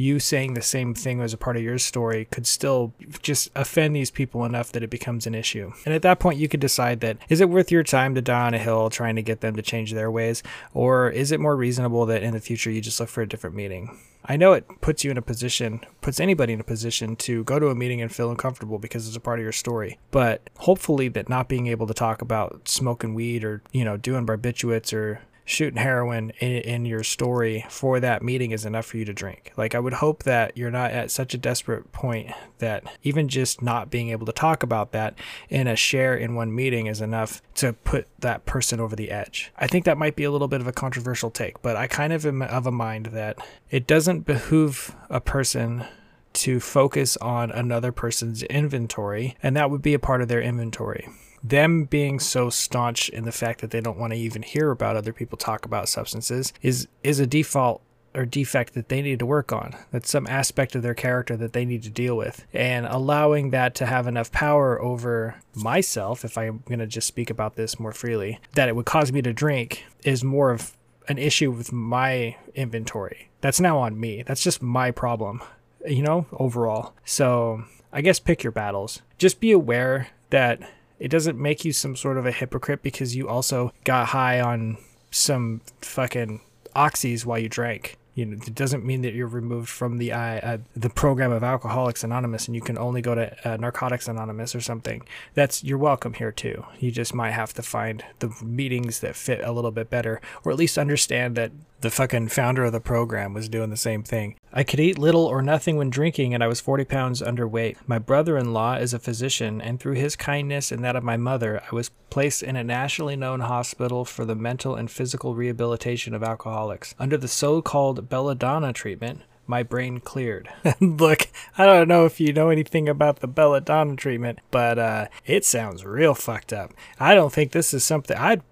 You saying the same thing as a part of your story could still just offend these people enough that it becomes an issue. And at that point, you could decide that is it worth your time to die on a hill trying to get them to change their ways, or is it more reasonable that in the future you just look for a different meeting? I know it puts you in a position, puts anybody in a position to go to a meeting and feel uncomfortable because it's a part of your story. But hopefully, that not being able to talk about smoking weed or, you know, doing barbiturates or shooting heroin in, in your story for that meeting is enough for you to drink. Like, I would hope that you're not at such a desperate point that even just not being able to talk about that in a share in one meeting is enough to put that person over the edge. I think that might be a little bit of a controversial take, but I kind of am of a mind that it doesn't behoove a person to focus on another person's inventory, and that would be a part of their inventory them being so staunch in the fact that they don't want to even hear about other people talk about substances is is a default or defect that they need to work on. That's some aspect of their character that they need to deal with. And allowing that to have enough power over myself, if I'm going to just speak about this more freely, that it would cause me to drink is more of an issue with my inventory. That's now on me. That's just my problem, you know, overall. So I guess pick your battles. Just be aware that it doesn't make you some sort of a hypocrite because you also got high on some fucking oxys while you drank. You know, it doesn't mean that you're removed from the uh, uh, the program of Alcoholics Anonymous and you can only go to uh, Narcotics Anonymous or something. That's you're welcome here too. You just might have to find the meetings that fit a little bit better, or at least understand that the fucking founder of the program was doing the same thing. I could eat little or nothing when drinking, and I was 40 pounds underweight. My brother in law is a physician, and through his kindness and that of my mother, I was placed in a nationally known hospital for the mental and physical rehabilitation of alcoholics. Under the so called belladonna treatment, my brain cleared. Look, I don't know if you know anything about the belladonna treatment, but uh, it sounds real fucked up. I don't think this is something I'd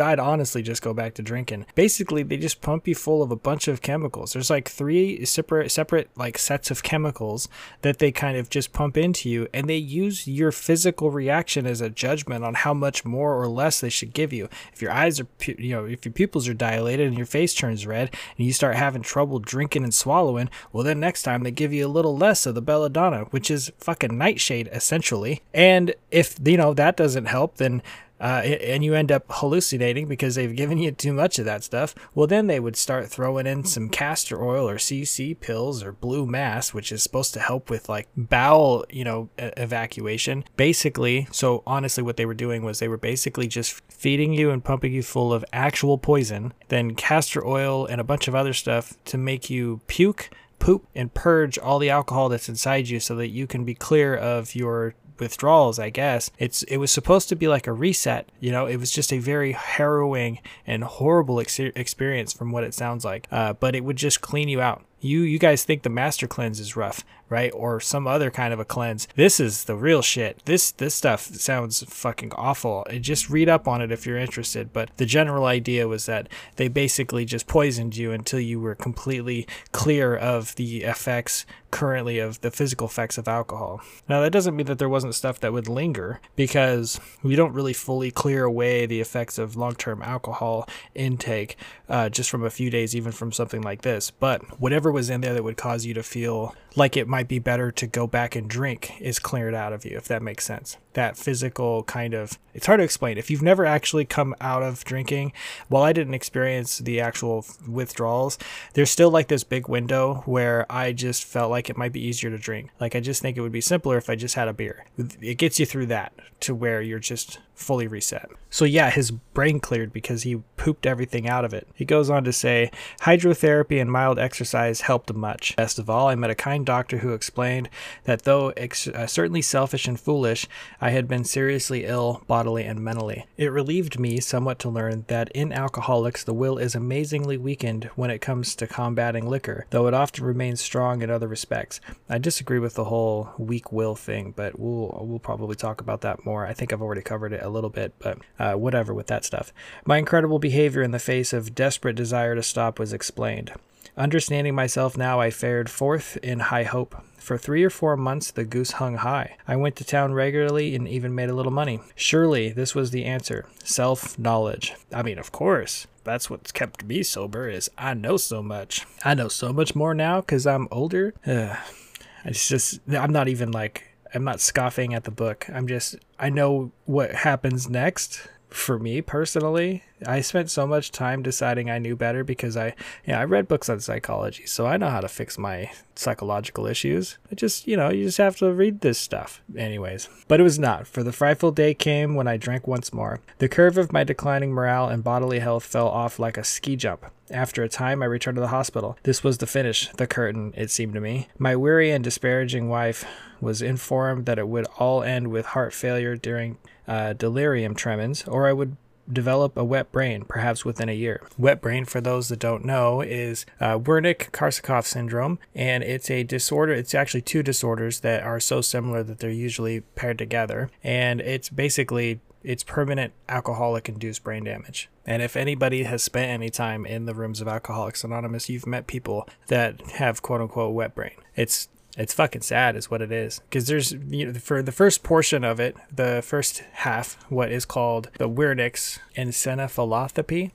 I'd honestly just go back to drinking. Basically, they just pump you full of a bunch of chemicals. There's like three separate separate like sets of chemicals that they kind of just pump into you and they use your physical reaction as a judgment on how much more or less they should give you. If your eyes are you know, if your pupils are dilated and your face turns red and you start having trouble drinking and swallowing, well then next time they give you a little less of the belladonna, which is fucking nightshade essentially. And if you know that doesn't help, then uh, and you end up hallucinating because they've given you too much of that stuff, well, then they would start throwing in some castor oil or CC pills or blue mass, which is supposed to help with like bowel, you know, evacuation. Basically, so honestly, what they were doing was they were basically just feeding you and pumping you full of actual poison, then castor oil and a bunch of other stuff to make you puke poop and purge all the alcohol that's inside you so that you can be clear of your withdrawals, I guess. It's it was supposed to be like a reset, you know. It was just a very harrowing and horrible ex- experience from what it sounds like. Uh, but it would just clean you out. You you guys think the master cleanse is rough, right? Or some other kind of a cleanse. This is the real shit. This this stuff sounds fucking awful. And just read up on it if you're interested. But the general idea was that they basically just poisoned you until you were completely clear of the effects currently of the physical effects of alcohol. Now that doesn't mean that there wasn't stuff that would linger because we don't really fully clear away the effects of long-term alcohol intake uh, just from a few days, even from something like this. But whatever was in there that would cause you to feel like it might be better to go back and drink is cleared out of you, if that makes sense. That physical kind of, it's hard to explain. If you've never actually come out of drinking, while I didn't experience the actual withdrawals, there's still like this big window where I just felt like it might be easier to drink. Like, I just think it would be simpler if I just had a beer. It gets you through that to where you're just fully reset. So, yeah, his brain cleared because he pooped everything out of it. He goes on to say, hydrotherapy and mild exercise helped much. Best of all, I met a kind doctor who explained that though ex- uh, certainly selfish and foolish, I had been seriously ill bodily and mentally. It relieved me somewhat to learn that in alcoholics the will is amazingly weakened when it comes to combating liquor, though it often remains strong in other respects. I disagree with the whole weak will thing, but we'll we'll probably talk about that more. I think I've already covered it little bit, but uh, whatever with that stuff. My incredible behavior in the face of desperate desire to stop was explained. Understanding myself now, I fared forth in high hope. For three or four months, the goose hung high. I went to town regularly and even made a little money. Surely this was the answer self knowledge. I mean, of course. That's what's kept me sober is I know so much. I know so much more now because I'm older. Ugh. It's just I'm not even like I'm not scoffing at the book. I'm just I know what happens next for me personally, I spent so much time deciding I knew better because I, yeah, I read books on psychology, so I know how to fix my psychological issues. I just, you know, you just have to read this stuff. Anyways, but it was not, for the frightful day came when I drank once more. The curve of my declining morale and bodily health fell off like a ski jump. After a time, I returned to the hospital. This was the finish, the curtain, it seemed to me. My weary and disparaging wife was informed that it would all end with heart failure during uh, delirium tremens, or I would develop a wet brain, perhaps within a year. Wet brain, for those that don't know, is uh, Wernicke-Korsakoff syndrome, and it's a disorder. It's actually two disorders that are so similar that they're usually paired together, and it's basically it's permanent alcoholic induced brain damage. And if anybody has spent any time in the rooms of Alcoholics Anonymous, you've met people that have quote unquote wet brain. It's it's fucking sad is what it is because there's you know for the first portion of it the first half what is called the Wernicke's encephalopathy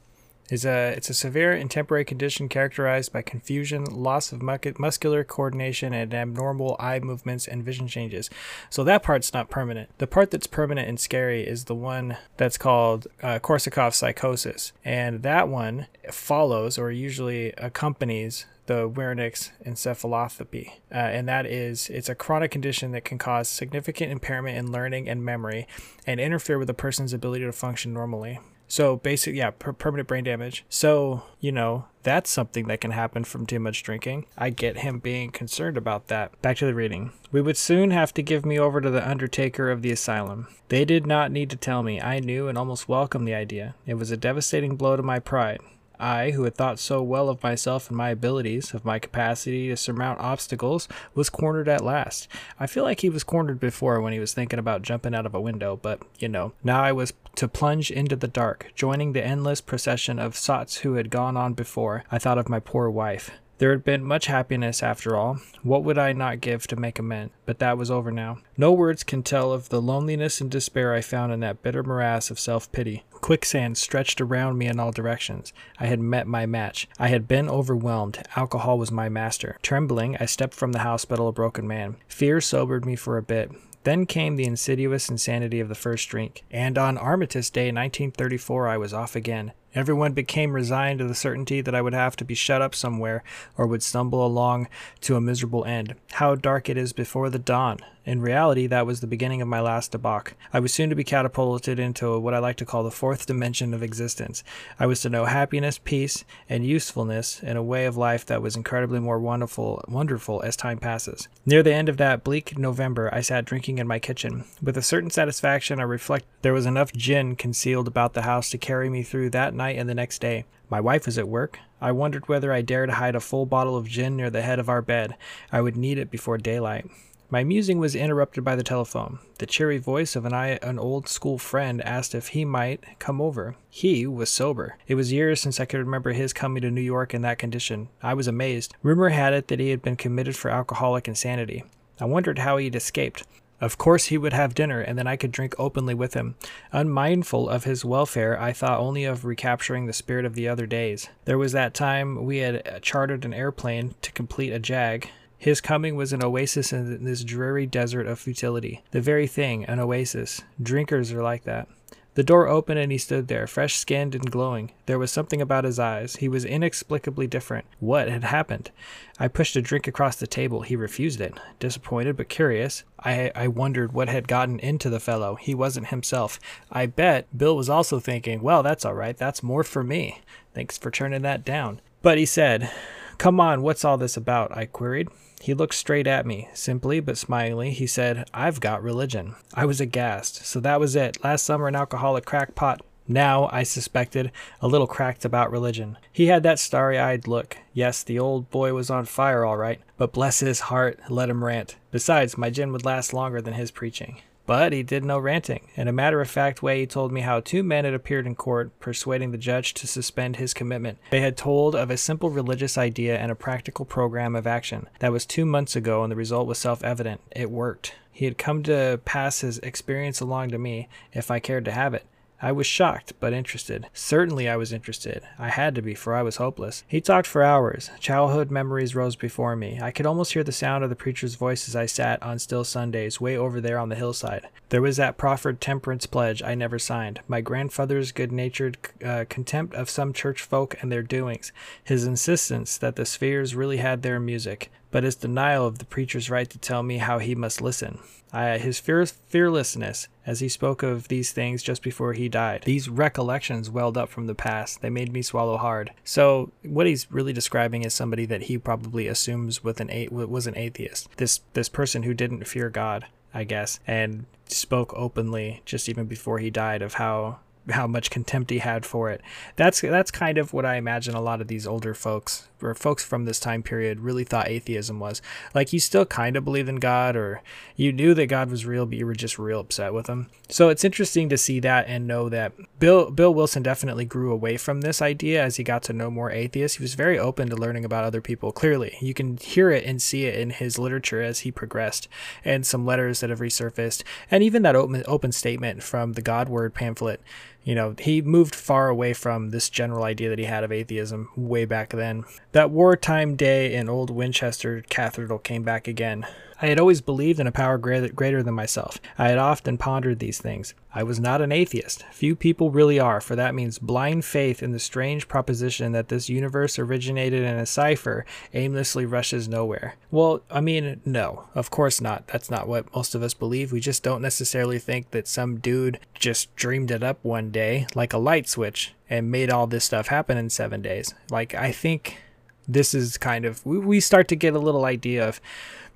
is a it's a severe and temporary condition characterized by confusion, loss of muscular coordination, and abnormal eye movements and vision changes. So that part's not permanent. The part that's permanent and scary is the one that's called uh, Korsakoff psychosis, and that one follows or usually accompanies the Wernicke's encephalopathy, uh, and that is it's a chronic condition that can cause significant impairment in learning and memory, and interfere with a person's ability to function normally. So basic, yeah, per- permanent brain damage. So you know that's something that can happen from too much drinking. I get him being concerned about that. Back to the reading. We would soon have to give me over to the undertaker of the asylum. They did not need to tell me. I knew and almost welcomed the idea. It was a devastating blow to my pride. I, who had thought so well of myself and my abilities, of my capacity to surmount obstacles, was cornered at last. I feel like he was cornered before when he was thinking about jumping out of a window, but, you know, now I was to plunge into the dark, joining the endless procession of sots who had gone on before. I thought of my poor wife. There had been much happiness after all. What would I not give to make amends? But that was over now. No words can tell of the loneliness and despair I found in that bitter morass of self pity. Quicksand stretched around me in all directions. I had met my match. I had been overwhelmed. Alcohol was my master. Trembling, I stepped from the hospital a broken man. Fear sobered me for a bit. Then came the insidious insanity of the first drink, and on Armistice Day 1934 I was off again. Everyone became resigned to the certainty that I would have to be shut up somewhere or would stumble along to a miserable end. How dark it is before the dawn! In reality, that was the beginning of my last debauch. I was soon to be catapulted into what I like to call the fourth dimension of existence. I was to know happiness, peace, and usefulness in a way of life that was incredibly more wonderful, wonderful as time passes. Near the end of that bleak November, I sat drinking in my kitchen. With a certain satisfaction, I reflect there was enough gin concealed about the house to carry me through that night and the next day. My wife was at work. I wondered whether I dared hide a full bottle of gin near the head of our bed. I would need it before daylight. My musing was interrupted by the telephone. The cheery voice of an, an old school friend asked if he might come over. He was sober. It was years since I could remember his coming to New York in that condition. I was amazed. Rumor had it that he had been committed for alcoholic insanity. I wondered how he had escaped. Of course, he would have dinner, and then I could drink openly with him. Unmindful of his welfare, I thought only of recapturing the spirit of the other days. There was that time we had chartered an airplane to complete a jag. His coming was an oasis in this dreary desert of futility. The very thing, an oasis. Drinkers are like that. The door opened and he stood there, fresh skinned and glowing. There was something about his eyes. He was inexplicably different. What had happened? I pushed a drink across the table. He refused it. Disappointed but curious, I, I wondered what had gotten into the fellow. He wasn't himself. I bet Bill was also thinking, well, that's all right. That's more for me. Thanks for turning that down. But he said, Come on, what's all this about? I queried. He looked straight at me. Simply but smilingly, he said, I've got religion. I was aghast. So that was it. Last summer, an alcoholic crackpot. Now, I suspected, a little cracked about religion. He had that starry eyed look. Yes, the old boy was on fire, all right, but bless his heart, let him rant. Besides, my gin would last longer than his preaching. But he did no ranting. In a matter of fact way, he told me how two men had appeared in court, persuading the judge to suspend his commitment. They had told of a simple religious idea and a practical program of action. That was two months ago, and the result was self evident. It worked. He had come to pass his experience along to me, if I cared to have it. I was shocked, but interested. Certainly I was interested. I had to be, for I was hopeless. He talked for hours. Childhood memories rose before me. I could almost hear the sound of the preacher's voice as I sat on still Sundays, way over there on the hillside. There was that proffered temperance pledge I never signed, my grandfather's good natured uh, contempt of some church folk and their doings, his insistence that the spheres really had their music, but his denial of the preacher's right to tell me how he must listen. I, his fear, fearlessness as he spoke of these things just before he died. These recollections welled up from the past. They made me swallow hard. So what he's really describing is somebody that he probably assumes with an was an atheist. This this person who didn't fear God, I guess, and spoke openly just even before he died of how how much contempt he had for it. That's that's kind of what I imagine a lot of these older folks or folks from this time period really thought atheism was. Like you still kind of believed in God or you knew that God was real but you were just real upset with him. So it's interesting to see that and know that Bill Bill Wilson definitely grew away from this idea as he got to know more atheists. He was very open to learning about other people. Clearly, you can hear it and see it in his literature as he progressed and some letters that have resurfaced and even that open open statement from the God Word pamphlet you know, he moved far away from this general idea that he had of atheism way back then. That wartime day in Old Winchester Cathedral came back again. I had always believed in a power greater than myself. I had often pondered these things. I was not an atheist. Few people really are, for that means blind faith in the strange proposition that this universe originated in a cipher aimlessly rushes nowhere. Well, I mean, no, of course not. That's not what most of us believe. We just don't necessarily think that some dude just dreamed it up one day like a light switch and made all this stuff happen in seven days. Like, I think this is kind of, we start to get a little idea of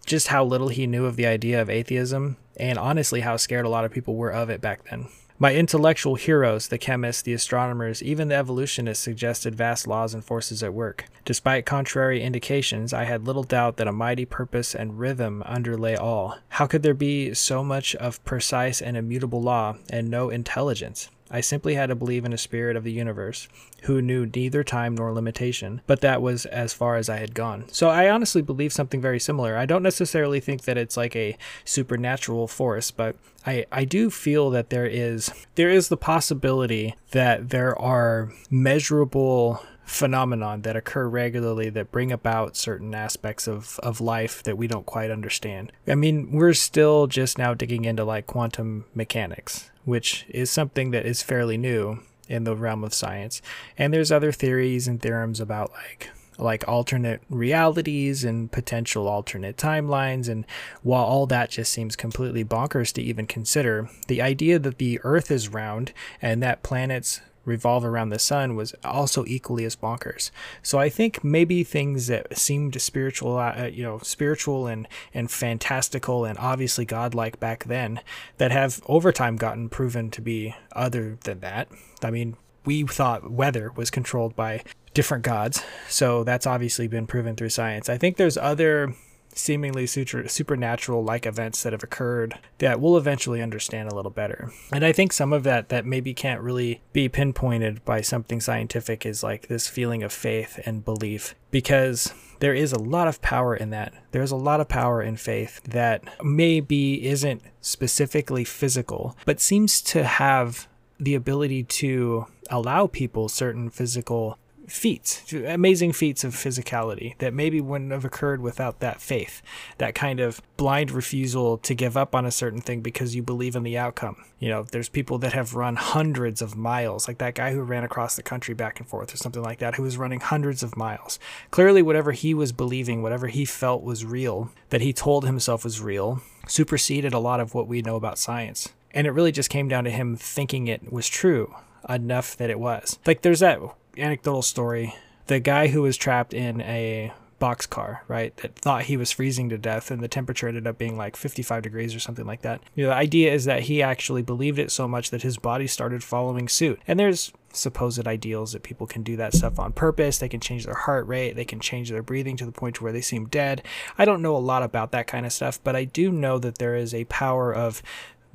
just how little he knew of the idea of atheism, and honestly, how scared a lot of people were of it back then. My intellectual heroes, the chemists, the astronomers, even the evolutionists, suggested vast laws and forces at work. Despite contrary indications, I had little doubt that a mighty purpose and rhythm underlay all. How could there be so much of precise and immutable law and no intelligence? I simply had to believe in a spirit of the universe who knew neither time nor limitation, but that was as far as I had gone. So I honestly believe something very similar. I don't necessarily think that it's like a supernatural force, but I, I do feel that there is there is the possibility that there are measurable phenomenon that occur regularly that bring about certain aspects of, of life that we don't quite understand. I mean, we're still just now digging into like quantum mechanics, which is something that is fairly new in the realm of science. And there's other theories and theorems about like like alternate realities and potential alternate timelines and while all that just seems completely bonkers to even consider the idea that the earth is round and that planets revolve around the sun was also equally as bonkers. So I think maybe things that seemed spiritual, uh, you know, spiritual and and fantastical and obviously godlike back then, that have over time gotten proven to be other than that. I mean, we thought weather was controlled by different gods, so that's obviously been proven through science. I think there's other seemingly supernatural like events that have occurred that we'll eventually understand a little better. And I think some of that that maybe can't really be pinpointed by something scientific is like this feeling of faith and belief because there is a lot of power in that. There's a lot of power in faith that maybe isn't specifically physical, but seems to have the ability to allow people certain physical feats, amazing feats of physicality that maybe wouldn't have occurred without that faith, that kind of blind refusal to give up on a certain thing because you believe in the outcome. You know, there's people that have run hundreds of miles, like that guy who ran across the country back and forth or something like that, who was running hundreds of miles. Clearly, whatever he was believing, whatever he felt was real, that he told himself was real, superseded a lot of what we know about science. And it really just came down to him thinking it was true enough that it was. Like there's that anecdotal story. The guy who was trapped in a boxcar, right, that thought he was freezing to death and the temperature ended up being like 55 degrees or something like that. You know, the idea is that he actually believed it so much that his body started following suit. And there's supposed ideals that people can do that stuff on purpose. They can change their heart rate, they can change their breathing to the point where they seem dead. I don't know a lot about that kind of stuff, but I do know that there is a power of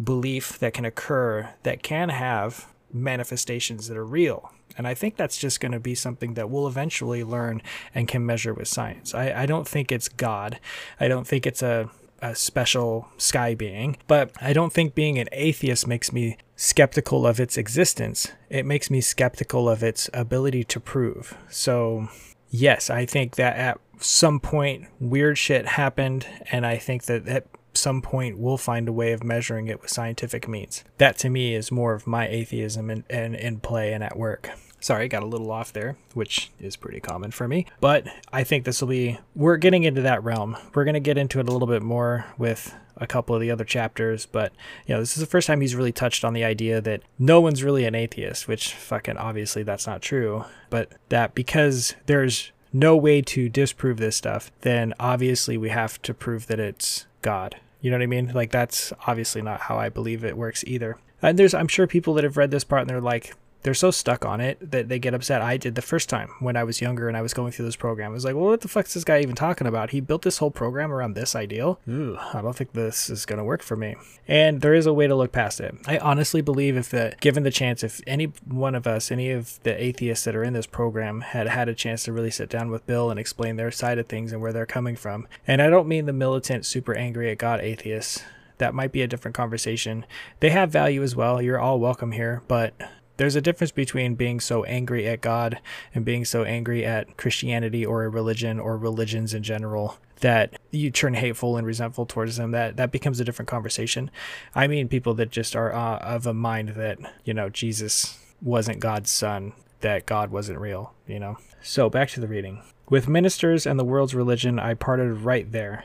belief that can occur that can have manifestations that are real. And I think that's just going to be something that we'll eventually learn and can measure with science. I, I don't think it's God. I don't think it's a, a special sky being. But I don't think being an atheist makes me skeptical of its existence. It makes me skeptical of its ability to prove. So, yes, I think that at some point weird shit happened. And I think that at some point we'll find a way of measuring it with scientific means. That to me is more of my atheism in, in, in play and at work. Sorry, got a little off there, which is pretty common for me. But I think this will be, we're getting into that realm. We're going to get into it a little bit more with a couple of the other chapters, but you know, this is the first time he's really touched on the idea that no one's really an atheist, which fucking obviously that's not true, but that because there's no way to disprove this stuff, then obviously we have to prove that it's God. You know what I mean? Like that's obviously not how I believe it works either. And there's I'm sure people that have read this part and they're like, they're so stuck on it that they get upset. I did the first time when I was younger and I was going through this program. I was like, well, what the fuck is this guy even talking about? He built this whole program around this ideal. Ooh, I don't think this is going to work for me. And there is a way to look past it. I honestly believe if the given the chance, if any one of us, any of the atheists that are in this program had had a chance to really sit down with Bill and explain their side of things and where they're coming from, and I don't mean the militant, super angry at God atheists that might be a different conversation. They have value as well. You're all welcome here, but there's a difference between being so angry at God and being so angry at Christianity or a religion or religions in general that you turn hateful and resentful towards them. That that becomes a different conversation. I mean people that just are uh, of a mind that you know jesus wasn't god's son that god wasn't real you know. So back to the reading. With ministers and the world's religion i parted right there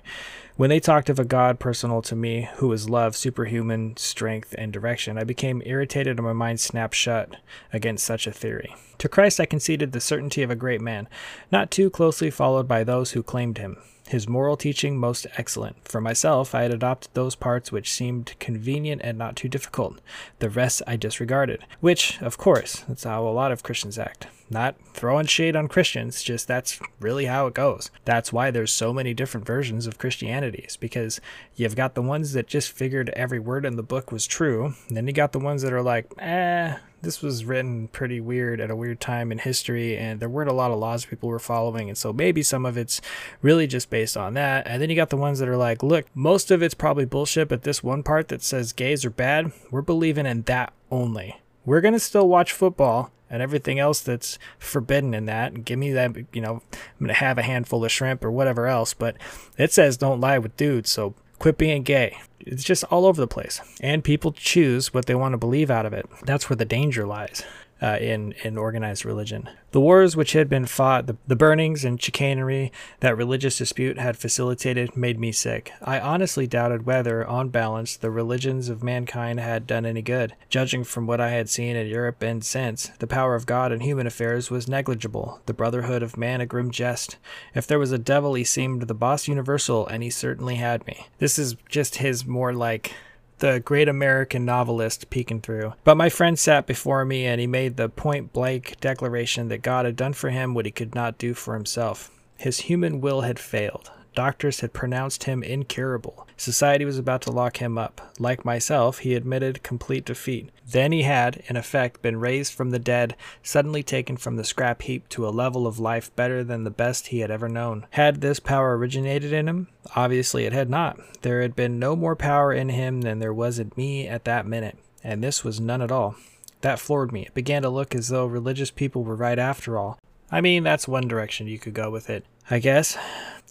when they talked of a God personal to me, who was love, superhuman strength, and direction, I became irritated and my mind snapped shut against such a theory. To Christ I conceded the certainty of a great man, not too closely followed by those who claimed him. His moral teaching most excellent. For myself, I had adopted those parts which seemed convenient and not too difficult. The rest I disregarded, which, of course, that's how a lot of Christians act. Not throwing shade on Christians, just that's really how it goes. That's why there's so many different versions of Christianity, is because you've got the ones that just figured every word in the book was true, then you got the ones that are like, eh, this was written pretty weird at a weird time in history, and there weren't a lot of laws people were following, and so maybe some of it's really just based on that. And then you got the ones that are like, look, most of it's probably bullshit, but this one part that says gays are bad, we're believing in that only. We're gonna still watch football and everything else that's forbidden in that. Give me that, you know, I'm to have a handful of shrimp or whatever else, but it says don't lie with dudes, so quit being gay. It's just all over the place. And people choose what they want to believe out of it. That's where the danger lies uh, in, in organized religion. The wars which had been fought, the, the burnings and chicanery that religious dispute had facilitated, made me sick. I honestly doubted whether, on balance, the religions of mankind had done any good. Judging from what I had seen in Europe and since, the power of God in human affairs was negligible, the brotherhood of man a grim jest. If there was a devil, he seemed the boss universal, and he certainly had me. This is just his more like the great American novelist peeking through. But my friend sat before me and he made the point blank declaration that God had done for him what he could not do for himself. His human will had failed. Doctors had pronounced him incurable. Society was about to lock him up. Like myself, he admitted complete defeat. Then he had, in effect, been raised from the dead, suddenly taken from the scrap heap to a level of life better than the best he had ever known. Had this power originated in him? Obviously, it had not. There had been no more power in him than there was in me at that minute, and this was none at all. That floored me. It began to look as though religious people were right after all. I mean, that's one direction you could go with it, I guess.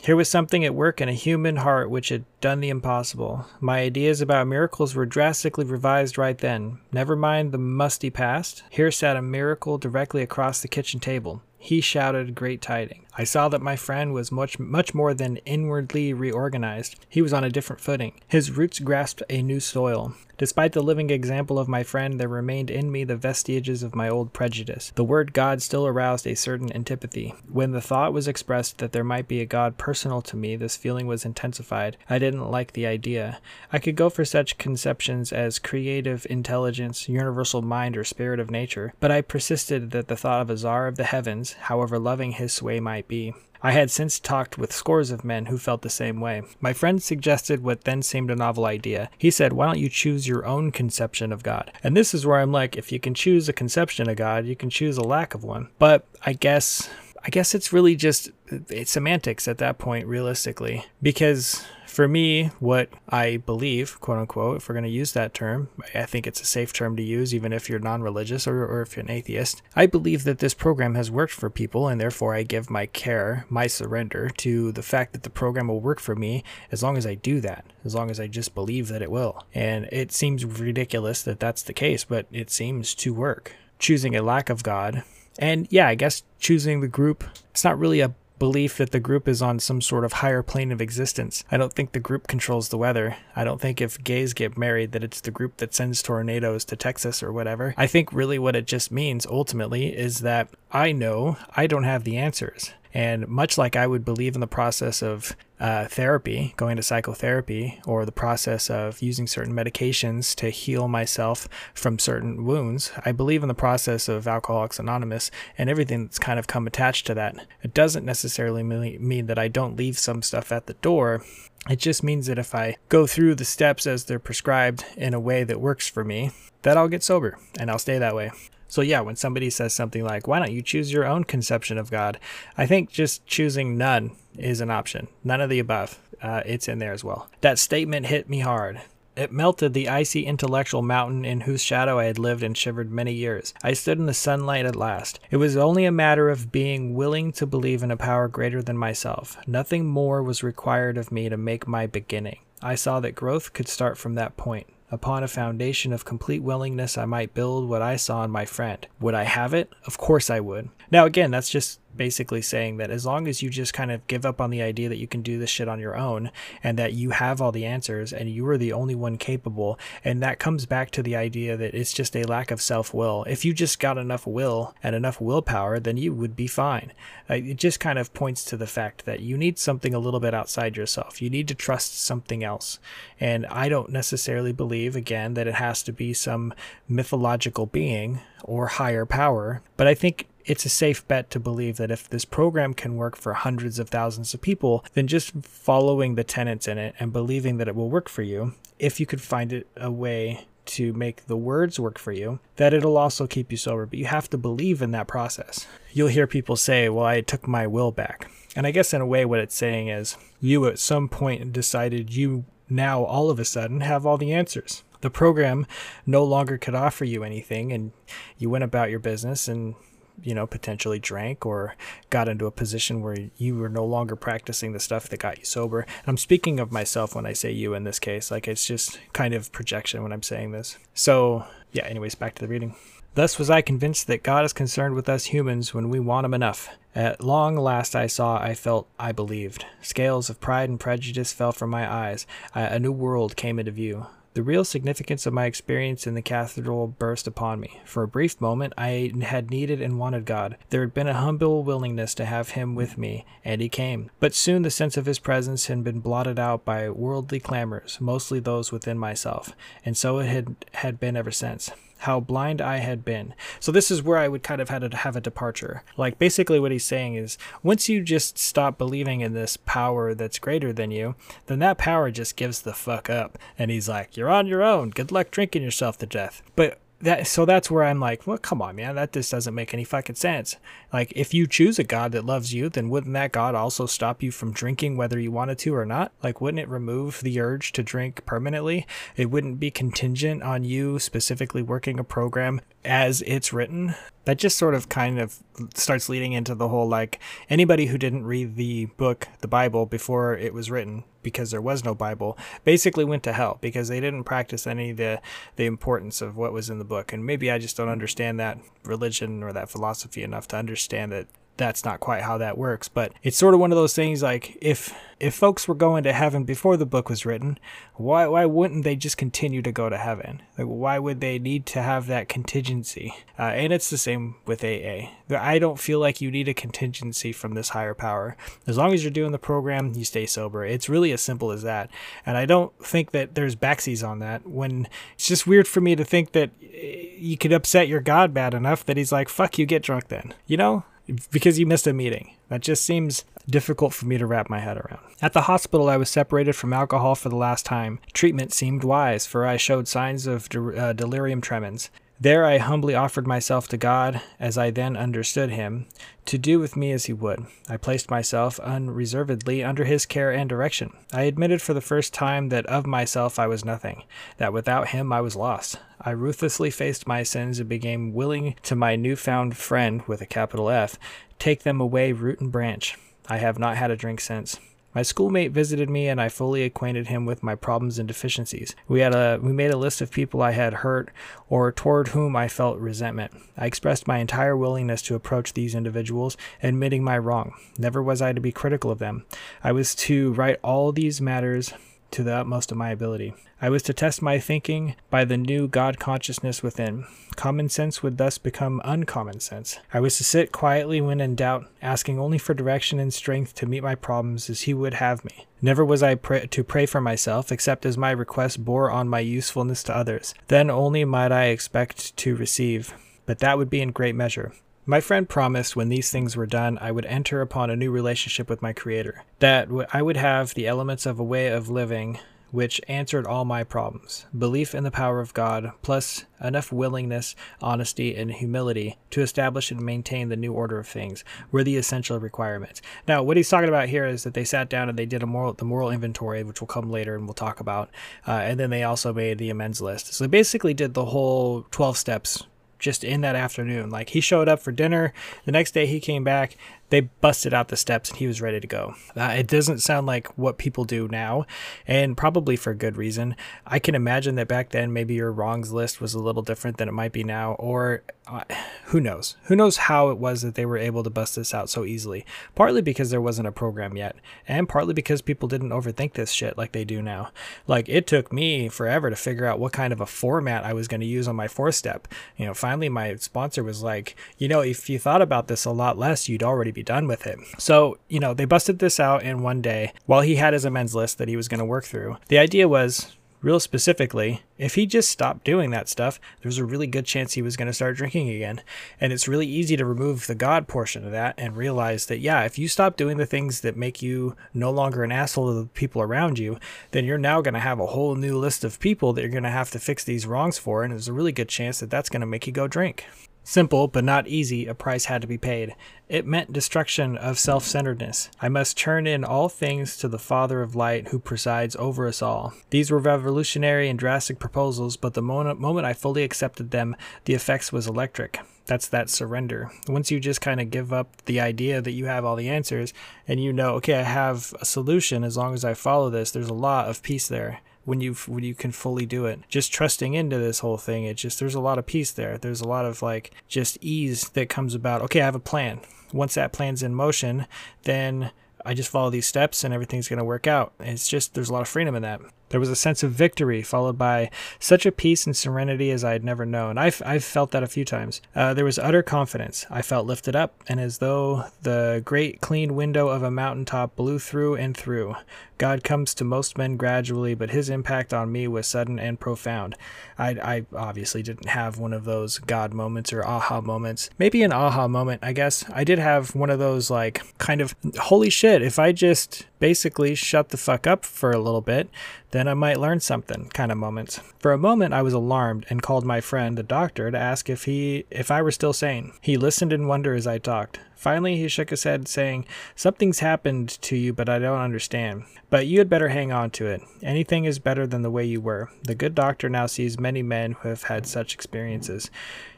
Here was something at work in a human heart which had done the impossible. My ideas about miracles were drastically revised right then. Never mind the musty past. Here sat a miracle directly across the kitchen table. He shouted great tidings. I saw that my friend was much much more than inwardly reorganized. He was on a different footing. His roots grasped a new soil. Despite the living example of my friend, there remained in me the vestiges of my old prejudice. The word God still aroused a certain antipathy. When the thought was expressed that there might be a God personal to me, this feeling was intensified. I didn't like the idea. I could go for such conceptions as creative intelligence, universal mind, or spirit of nature, but I persisted that the thought of a czar of the heavens, however loving his sway might be. I had since talked with scores of men who felt the same way. My friend suggested what then seemed a novel idea. He said, Why don't you choose your own conception of God? And this is where I'm like, if you can choose a conception of God, you can choose a lack of one. But I guess. I guess it's really just it's semantics at that point, realistically. Because for me, what I believe, quote unquote, if we're going to use that term, I think it's a safe term to use, even if you're non religious or, or if you're an atheist. I believe that this program has worked for people, and therefore I give my care, my surrender to the fact that the program will work for me as long as I do that, as long as I just believe that it will. And it seems ridiculous that that's the case, but it seems to work. Choosing a lack of God and yeah, I guess choosing the group, it's not really a belief that the group is on some sort of higher plane of existence. I don't think the group controls the weather. I don't think if gays get married that it's the group that sends tornadoes to Texas or whatever. I think really what it just means ultimately is that I know I don't have the answers. And much like I would believe in the process of uh, therapy, going to psychotherapy, or the process of using certain medications to heal myself from certain wounds, I believe in the process of Alcoholics Anonymous and everything that's kind of come attached to that. It doesn't necessarily mean that I don't leave some stuff at the door. It just means that if I go through the steps as they're prescribed in a way that works for me, that I'll get sober and I'll stay that way. So, yeah, when somebody says something like, why don't you choose your own conception of God? I think just choosing none is an option. None of the above. Uh, it's in there as well. That statement hit me hard. It melted the icy intellectual mountain in whose shadow I had lived and shivered many years. I stood in the sunlight at last. It was only a matter of being willing to believe in a power greater than myself. Nothing more was required of me to make my beginning. I saw that growth could start from that point. Upon a foundation of complete willingness, I might build what I saw in my friend. Would I have it? Of course I would. Now, again, that's just basically saying that as long as you just kind of give up on the idea that you can do this shit on your own and that you have all the answers and you are the only one capable, and that comes back to the idea that it's just a lack of self will. If you just got enough will and enough willpower, then you would be fine. Uh, it just kind of points to the fact that you need something a little bit outside yourself. You need to trust something else. And I don't necessarily believe, again, that it has to be some mythological being or higher power, but I think it's a safe bet to believe that if this program can work for hundreds of thousands of people, then just following the tenets in it and believing that it will work for you, if you could find it a way to make the words work for you, that it'll also keep you sober. But you have to believe in that process. You'll hear people say, Well, I took my will back. And I guess in a way, what it's saying is you at some point decided you now all of a sudden have all the answers. The program no longer could offer you anything, and you went about your business and you know, potentially drank or got into a position where you were no longer practicing the stuff that got you sober. And I'm speaking of myself when I say you in this case. Like it's just kind of projection when I'm saying this. So, yeah, anyways, back to the reading. Thus was I convinced that God is concerned with us humans when we want Him enough. At long last I saw, I felt, I believed. Scales of pride and prejudice fell from my eyes. A new world came into view. The real significance of my experience in the cathedral burst upon me. For a brief moment, I had needed and wanted God. There had been a humble willingness to have Him with me, and He came. But soon the sense of His presence had been blotted out by worldly clamors, mostly those within myself, and so it had, had been ever since. How blind I had been. So this is where I would kind of have to have a departure. Like basically what he's saying is once you just stop believing in this power that's greater than you, then that power just gives the fuck up. And he's like, You're on your own. Good luck drinking yourself to death. But that so that's where I'm like, well, come on, man, that just doesn't make any fucking sense. Like, if you choose a God that loves you, then wouldn't that God also stop you from drinking whether you wanted to or not? Like, wouldn't it remove the urge to drink permanently? It wouldn't be contingent on you specifically working a program as it's written. That just sort of kind of starts leading into the whole like anybody who didn't read the book, the Bible, before it was written, because there was no Bible, basically went to hell because they didn't practice any of the, the importance of what was in the book. And maybe I just don't understand that religion or that philosophy enough to understand that that's not quite how that works but it's sort of one of those things like if if folks were going to heaven before the book was written why why wouldn't they just continue to go to heaven? Like why would they need to have that contingency? Uh, and it's the same with aa i don't feel like you need a contingency from this higher power. As long as you're doing the program you stay sober. It's really as simple as that. And i don't think that there's backsies on that when it's just weird for me to think that eh, you could upset your god bad enough that he's like fuck you get drunk then. You know because you missed a meeting. That just seems difficult for me to wrap my head around. At the hospital, I was separated from alcohol for the last time. Treatment seemed wise, for I showed signs of de- uh, delirium tremens. There I humbly offered myself to God, as I then understood Him, to do with me as He would. I placed myself unreservedly under His care and direction. I admitted for the first time that of myself I was nothing, that without Him I was lost. I ruthlessly faced my sins and became willing to my newfound friend, with a capital F, take them away root and branch. I have not had a drink since. My schoolmate visited me and I fully acquainted him with my problems and deficiencies. We had a we made a list of people I had hurt or toward whom I felt resentment. I expressed my entire willingness to approach these individuals, admitting my wrong. Never was I to be critical of them. I was to right all these matters to the utmost of my ability. I was to test my thinking by the new God consciousness within. Common sense would thus become uncommon sense. I was to sit quietly when in doubt, asking only for direction and strength to meet my problems as He would have me. Never was I to pray for myself, except as my request bore on my usefulness to others. Then only might I expect to receive, but that would be in great measure. My friend promised when these things were done, I would enter upon a new relationship with my Creator, that I would have the elements of a way of living which answered all my problems belief in the power of God, plus enough willingness, honesty, and humility to establish and maintain the new order of things were the essential requirements. Now, what he's talking about here is that they sat down and they did a moral, the moral inventory, which will come later and we'll talk about, uh, and then they also made the amends list. So they basically did the whole 12 steps just in that afternoon. Like he showed up for dinner. The next day he came back they busted out the steps and he was ready to go. Uh, it doesn't sound like what people do now, and probably for good reason. I can imagine that back then maybe your wrongs list was a little different than it might be now, or uh, who knows? Who knows how it was that they were able to bust this out so easily? Partly because there wasn't a program yet, and partly because people didn't overthink this shit like they do now. Like it took me forever to figure out what kind of a format I was going to use on my four step. You know, finally my sponsor was like, you know, if you thought about this a lot less, you'd already be done with it. So, you know, they busted this out in one day while he had his amends list that he was going to work through. The idea was real specifically, if he just stopped doing that stuff, there's a really good chance he was going to start drinking again. And it's really easy to remove the God portion of that and realize that, yeah, if you stop doing the things that make you no longer an asshole to the people around you, then you're now going to have a whole new list of people that you're going to have to fix these wrongs for. And there's a really good chance that that's going to make you go drink. Simple, but not easy, a price had to be paid. It meant destruction of self centeredness. I must turn in all things to the Father of Light who presides over us all. These were revolutionary and drastic proposals, but the moment, I fully accepted them, the effects was electric. That's that surrender. Once you just kind of give up the idea that you have all the answers and you know, okay, I have a solution as long as I follow this, there's a lot of peace there when you when you can fully do it. Just trusting into this whole thing, it just there's a lot of peace there. There's a lot of like just ease that comes about. Okay, I have a plan. Once that plan's in motion, then I just follow these steps and everything's going to work out. It's just there's a lot of freedom in that. There was a sense of victory, followed by such a peace and serenity as I had never known. I've, I've felt that a few times. Uh, there was utter confidence. I felt lifted up, and as though the great clean window of a mountaintop blew through and through. God comes to most men gradually, but his impact on me was sudden and profound. I, I obviously didn't have one of those God moments or aha moments. Maybe an aha moment, I guess. I did have one of those, like, kind of, holy shit, if I just basically shut the fuck up for a little bit, then I might learn something kind of moments. For a moment I was alarmed and called my friend, the doctor, to ask if he if I were still sane. He listened in wonder as I talked. Finally, he shook his head, saying, Something's happened to you, but I don't understand. But you had better hang on to it. Anything is better than the way you were. The good doctor now sees many men who have had such experiences.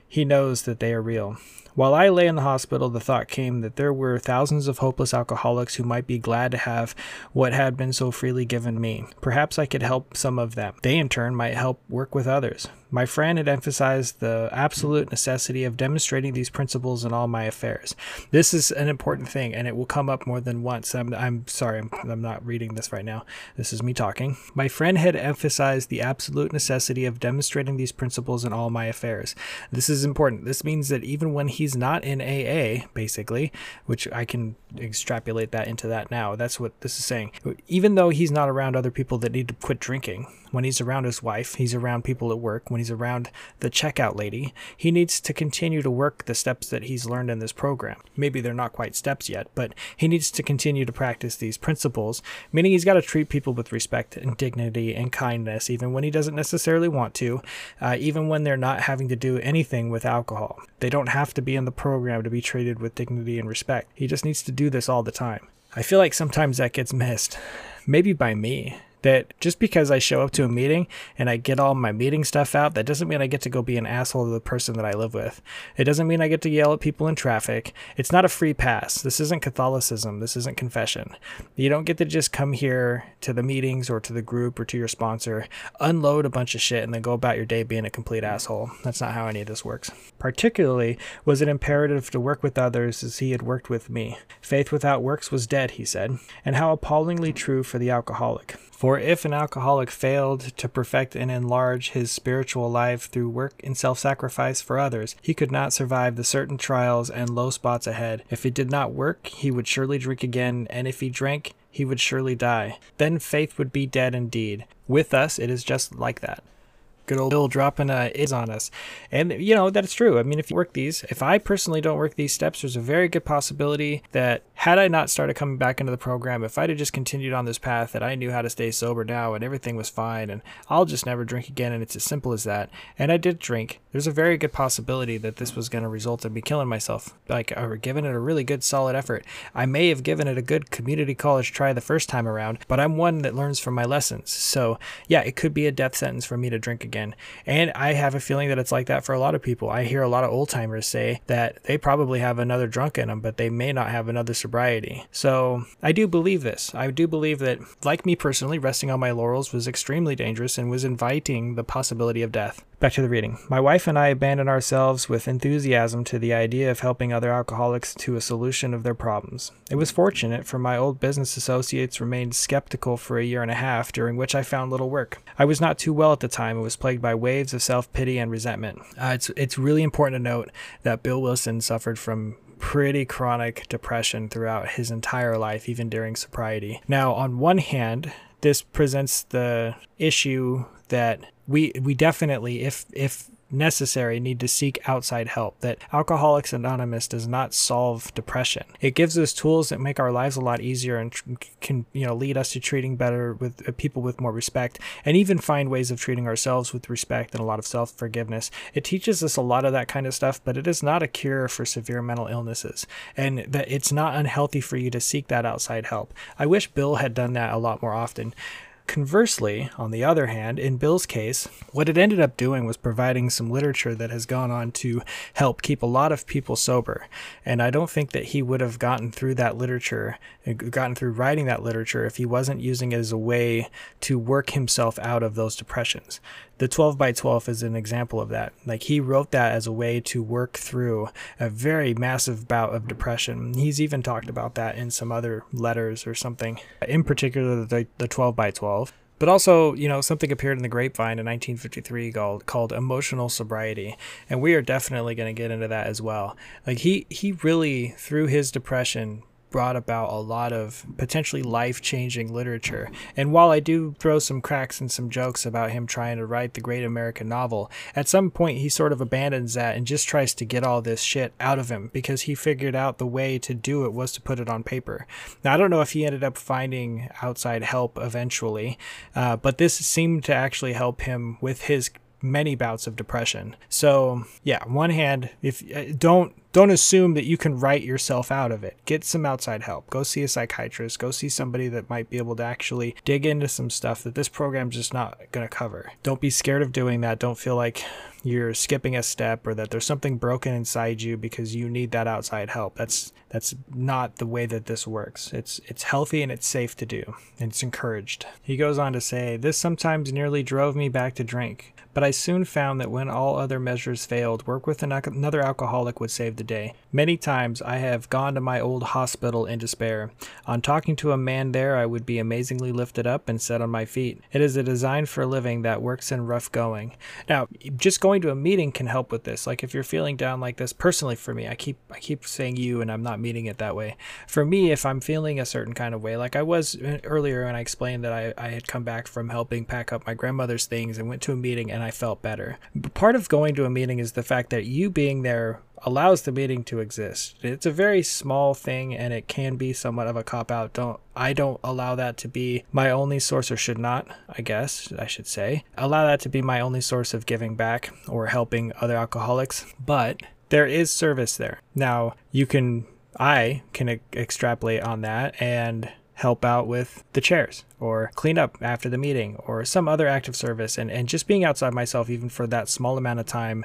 He knows that they are real. While I lay in the hospital, the thought came that there were thousands of hopeless alcoholics who might be glad to have what had been so freely given me. Perhaps I could help some of them. They, in turn, might help work with others. My friend had emphasized the absolute necessity of demonstrating these principles in all my affairs. This is an important thing, and it will come up more than once. I'm, I'm sorry, I'm, I'm not reading this right now. This is me talking. My friend had emphasized the absolute necessity of demonstrating these principles in all my affairs. This is important. This means that even when he's not in AA, basically, which I can extrapolate that into that now, that's what this is saying. Even though he's not around other people that need to quit drinking, when he's around his wife, he's around people at work, when he's around the checkout lady, he needs to continue to work the steps that he's learned in this program. Maybe they're not quite steps yet, but he needs to continue to practice these principles, meaning he's got to treat people with respect and dignity and kindness, even when he doesn't necessarily want to, uh, even when they're not having to do anything with alcohol. They don't have to be in the program to be treated with dignity and respect. He just needs to do this all the time. I feel like sometimes that gets missed, maybe by me that just because I show up to a meeting and I get all my meeting stuff out, that doesn't mean I get to go be an asshole to the person that I live with. It doesn't mean I get to yell at people in traffic. It's not a free pass. This isn't Catholicism. This isn't confession. You don't get to just come here to the meetings or to the group or to your sponsor, unload a bunch of shit, and then go about your day being a complete asshole. That's not how any of this works. Particularly, was it imperative to work with others as he had worked with me. Faith without works was dead, he said, and how appallingly true for the alcoholic. For if an alcoholic failed to perfect and enlarge his spiritual life through work and self sacrifice for others, he could not survive the certain trials and low spots ahead. If he did not work, he would surely drink again, and if he drank, he would surely die. Then faith would be dead indeed. With us, it is just like that good old Bill dropping uh, is on us. And, you know, that's true. I mean, if you work these, if I personally don't work these steps, there's a very good possibility that had I not started coming back into the program, if I'd have just continued on this path, that I knew how to stay sober now and everything was fine and I'll just never drink again and it's as simple as that. And I did drink. There's a very good possibility that this was going to result in me killing myself, like, or giving it a really good solid effort. I may have given it a good community college try the first time around, but I'm one that learns from my lessons. So, yeah, it could be a death sentence for me to drink again again. And I have a feeling that it's like that for a lot of people. I hear a lot of old timers say that they probably have another drunk in them, but they may not have another sobriety. So I do believe this. I do believe that, like me personally, resting on my laurels was extremely dangerous and was inviting the possibility of death. Back to the reading. My wife and I abandoned ourselves with enthusiasm to the idea of helping other alcoholics to a solution of their problems. It was fortunate, for my old business associates remained skeptical for a year and a half, during which I found little work. I was not too well at the time and was plagued by waves of self pity and resentment. Uh, it's, it's really important to note that Bill Wilson suffered from pretty chronic depression throughout his entire life, even during sobriety. Now, on one hand, this presents the issue that we we definitely if if necessary need to seek outside help that alcoholics anonymous does not solve depression. It gives us tools that make our lives a lot easier and can you know lead us to treating better with uh, people with more respect and even find ways of treating ourselves with respect and a lot of self-forgiveness. It teaches us a lot of that kind of stuff but it is not a cure for severe mental illnesses and that it's not unhealthy for you to seek that outside help. I wish bill had done that a lot more often Conversely, on the other hand, in Bill's case, what it ended up doing was providing some literature that has gone on to help keep a lot of people sober. And I don't think that he would have gotten through that literature, uh, gotten through writing that literature, if he wasn't using it as a way to work himself out of those depressions the 12 by 12 is an example of that. Like he wrote that as a way to work through a very massive bout of depression. He's even talked about that in some other letters or something. In particular, the, the 12 by 12 But also, you know, something appeared in the grapevine in 1953 called called emotional sobriety, and we are definitely going to get into that as well. Like he he really through his depression brought about a lot of potentially life changing literature. And while I do throw some cracks and some jokes about him trying to write the great American novel, at some point he sort of abandons that and just tries to get all this shit out of him because he figured out the way to do it was to put it on paper. Now, I don't know if he ended up finding outside help eventually, uh, but this seemed to actually help him with his many bouts of depression. So, yeah, one hand, if uh, don't don't assume that you can write yourself out of it. Get some outside help. Go see a psychiatrist. Go see somebody that might be able to actually dig into some stuff that this program's just not going to cover. Don't be scared of doing that. Don't feel like you're skipping a step or that there's something broken inside you because you need that outside help. That's that's not the way that this works. It's it's healthy and it's safe to do. And it's encouraged. He goes on to say, "This sometimes nearly drove me back to drink, but I soon found that when all other measures failed, work with another alcoholic would save the day. Many times I have gone to my old hospital in despair. On talking to a man there, I would be amazingly lifted up and set on my feet. It is a design for living that works in rough going. Now, just going to a meeting can help with this. Like if you're feeling down like this, personally for me, I keep I keep saying you and I'm not meaning it that way. For me, if I'm feeling a certain kind of way, like I was uh, earlier when I explained that I, I had come back from helping pack up my grandmother's things and went to a meeting and I felt better. But part of going to a meeting is the fact that you being there allows the meeting to exist. It's a very small thing and it can be somewhat of a cop out. Don't I don't allow that to be my only source or should not, I guess I should say. Allow that to be my only source of giving back or helping other alcoholics, but there is service there. Now, you can I can e- extrapolate on that and help out with the chairs or clean up after the meeting or some other active service and, and just being outside myself even for that small amount of time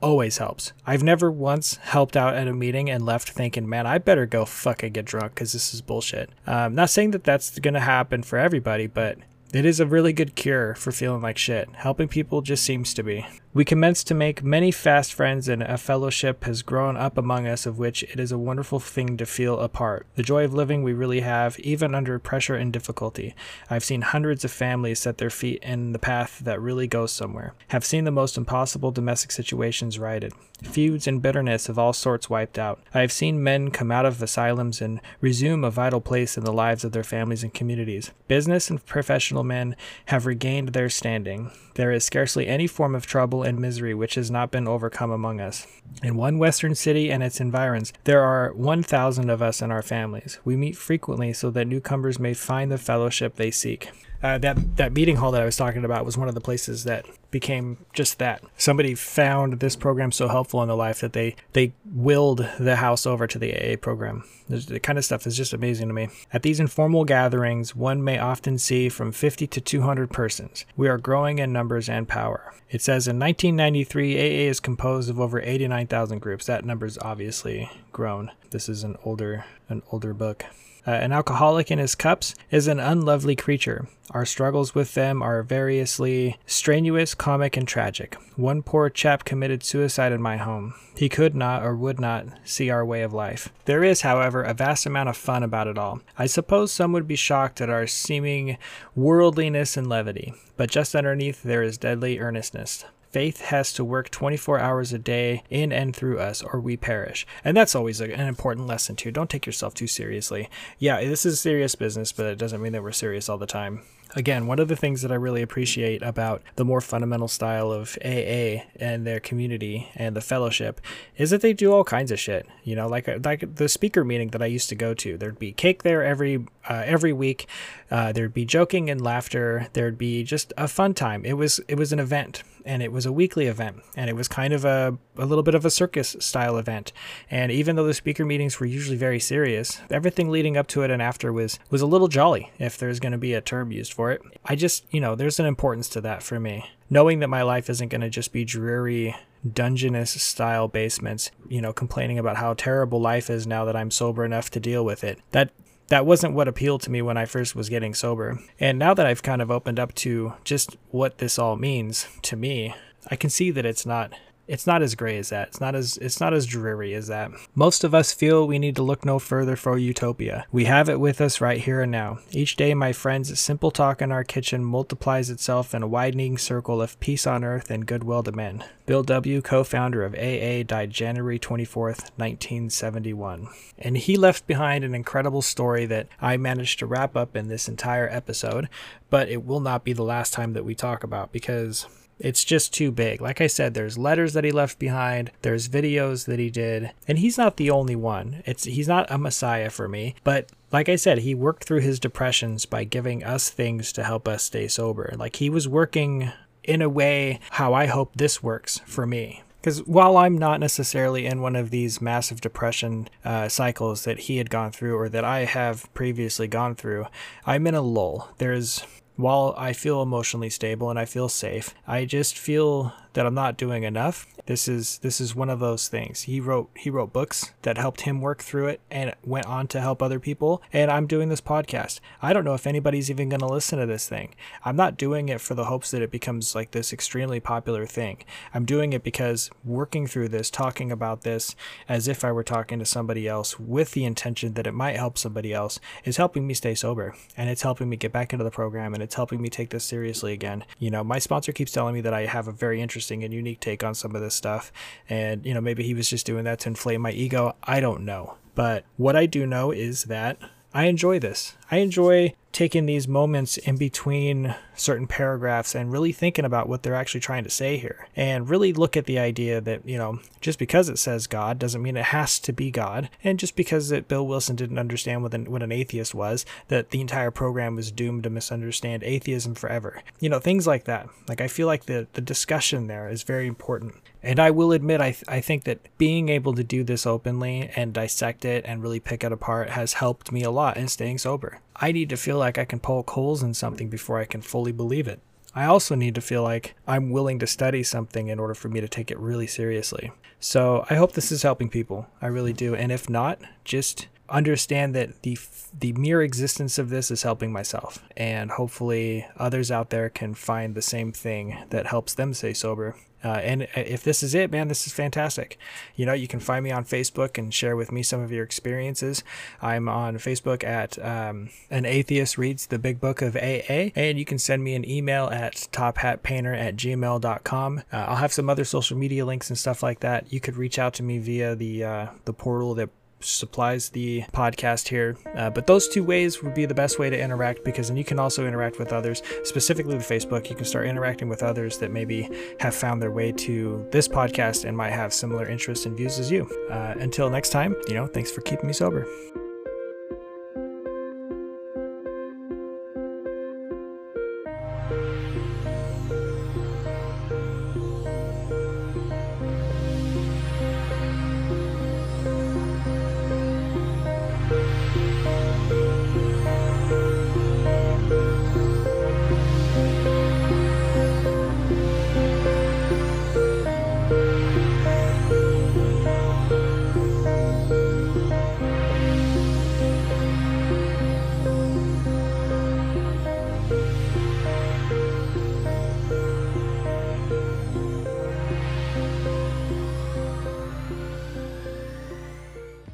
always helps. I've never once helped out at a meeting and left thinking, man, I better go fucking get drunk because this is bullshit. Um, not saying that that's going to happen for everybody, but it is a really good cure for feeling like shit. Helping people just seems to be. We commenced to make many fast friends, and a fellowship has grown up among us of which it is a wonderful thing to feel a part. The joy of living we really have, even under pressure and difficulty. I've seen hundreds of families set their feet in the path that really goes somewhere. Have seen the most impossible domestic situations righted. Feuds and bitterness of all sorts wiped out. I have seen men come out of asylums and resume a vital place in the lives of their families and communities. Business and professional men have regained their standing. There is scarcely any form of trouble and misery which has not been overcome among us. In one western city and its environs, there are 1,000 of us and our families. We meet frequently so that newcomers may find the fellowship they seek. Uh, that that meeting hall that I was talking about was one of the places that became just that. Somebody found this program so helpful in their life that they they willed the house over to the AA program. The kind of stuff is just amazing to me. At these informal gatherings, one may often see from 50 to 200 persons. We are growing in numbers and power. It says in 1993, AA is composed of over 89,000 groups. That number's obviously grown. This is an older an older book. Uh, an alcoholic in his cups is an unlovely creature. Our struggles with them are variously strenuous, comic, and tragic. One poor chap committed suicide in my home. He could not or would not see our way of life. There is, however, a vast amount of fun about it all. I suppose some would be shocked at our seeming worldliness and levity, but just underneath there is deadly earnestness. Faith has to work 24 hours a day in and through us, or we perish. And that's always an important lesson, too. Don't take yourself too seriously. Yeah, this is serious business, but it doesn't mean that we're serious all the time again, one of the things that I really appreciate about the more fundamental style of AA and their community and the fellowship is that they do all kinds of shit. You know, like like the speaker meeting that I used to go to. There'd be cake there every uh, every week. Uh, there'd be joking and laughter. There'd be just a fun time. It was it was an event and it was a weekly event and it was kind of a, a little bit of a circus style event and even though the speaker meetings were usually very serious everything leading up to it and after was was a little jolly if there's going to be a term used for it. I just you know there's an importance to that for me. Knowing that my life isn't going to just be dreary dungeness style basements you know complaining about how terrible life is now that i'm sober enough to deal with it. That that wasn't what appealed to me when I first was getting sober. And now that I've kind of opened up to just what this all means to me, I can see that it's not it's not as gray as that. It's not as it's not as dreary as that. Most of us feel we need to look no further for utopia. We have it with us right here and now. Each day, my friends, simple talk in our kitchen multiplies itself in a widening circle of peace on earth and goodwill to men. Bill W., co-founder of AA, died January 24th, 1971. And he left behind an incredible story that I managed to wrap up in this entire episode, but it will not be the last time that we talk about because it's just too big. Like I said, there's letters that he left behind, there's videos that he did, and he's not the only one. It's he's not a messiah for me, but like I said, he worked through his depressions by giving us things to help us stay sober. Like he was working in a way how I hope this works for me. Because while I'm not necessarily in one of these massive depression uh, cycles that he had gone through or that I have previously gone through, I'm in a lull. There's while I feel emotionally stable and I feel safe, I just feel that I'm not doing enough. This is this is one of those things. He wrote he wrote books that helped him work through it and went on to help other people. And I'm doing this podcast. I don't know if anybody's even going to listen to this thing. I'm not doing it for the hopes that it becomes like this extremely popular thing. I'm doing it because working through this, talking about this as if I were talking to somebody else with the intention that it might help somebody else is helping me stay sober and it's helping me get back into the program and it's helping me take this seriously again. You know, my sponsor keeps telling me that I have a very interesting and unique take on some of this stuff. And, you know, maybe he was just doing that to inflame my ego. I don't know. But what I do know is that I enjoy this. I enjoy taking these moments in between certain paragraphs and really thinking about what they're actually trying to say here. And really look at the idea that you know just because it says god doesn't mean it has to be god. And just because that bill wilson didn't understand what an, what an atheist was that the entire program was doomed to misunderstand atheism forever. You know things like that. Like i feel like the the discussion there is very important. And I will admit, I, th- I think that being able to do this openly and dissect it and really pick it apart has helped me a lot in staying sober. I need to feel like I can poke holes in something before I can fully believe it. I also need to feel like I'm willing to study something in order for me to take it really seriously. So I hope this is helping people. I really do. And if not, just understand that the the mere existence of this is helping myself and hopefully others out there can find the same thing that helps them stay sober uh, and if this is it, man, this is fantastic. You know, you can find me on Facebook and share with me some of your experiences. I'm on Facebook at um, An Atheist Reads the Big Book of AA, and you can send me an email at tophatpainter at gmail.com. Uh, I'll have some other social media links and stuff like that. You could reach out to me via the uh, the portal that supplies the podcast here. Uh, but those two ways would be the best way to interact because then you can also interact with others, specifically with Facebook. You can start interacting with others that maybe have found their way to this podcast and might have similar interests and views as you. Uh, until next time, you know, thanks for keeping me sober.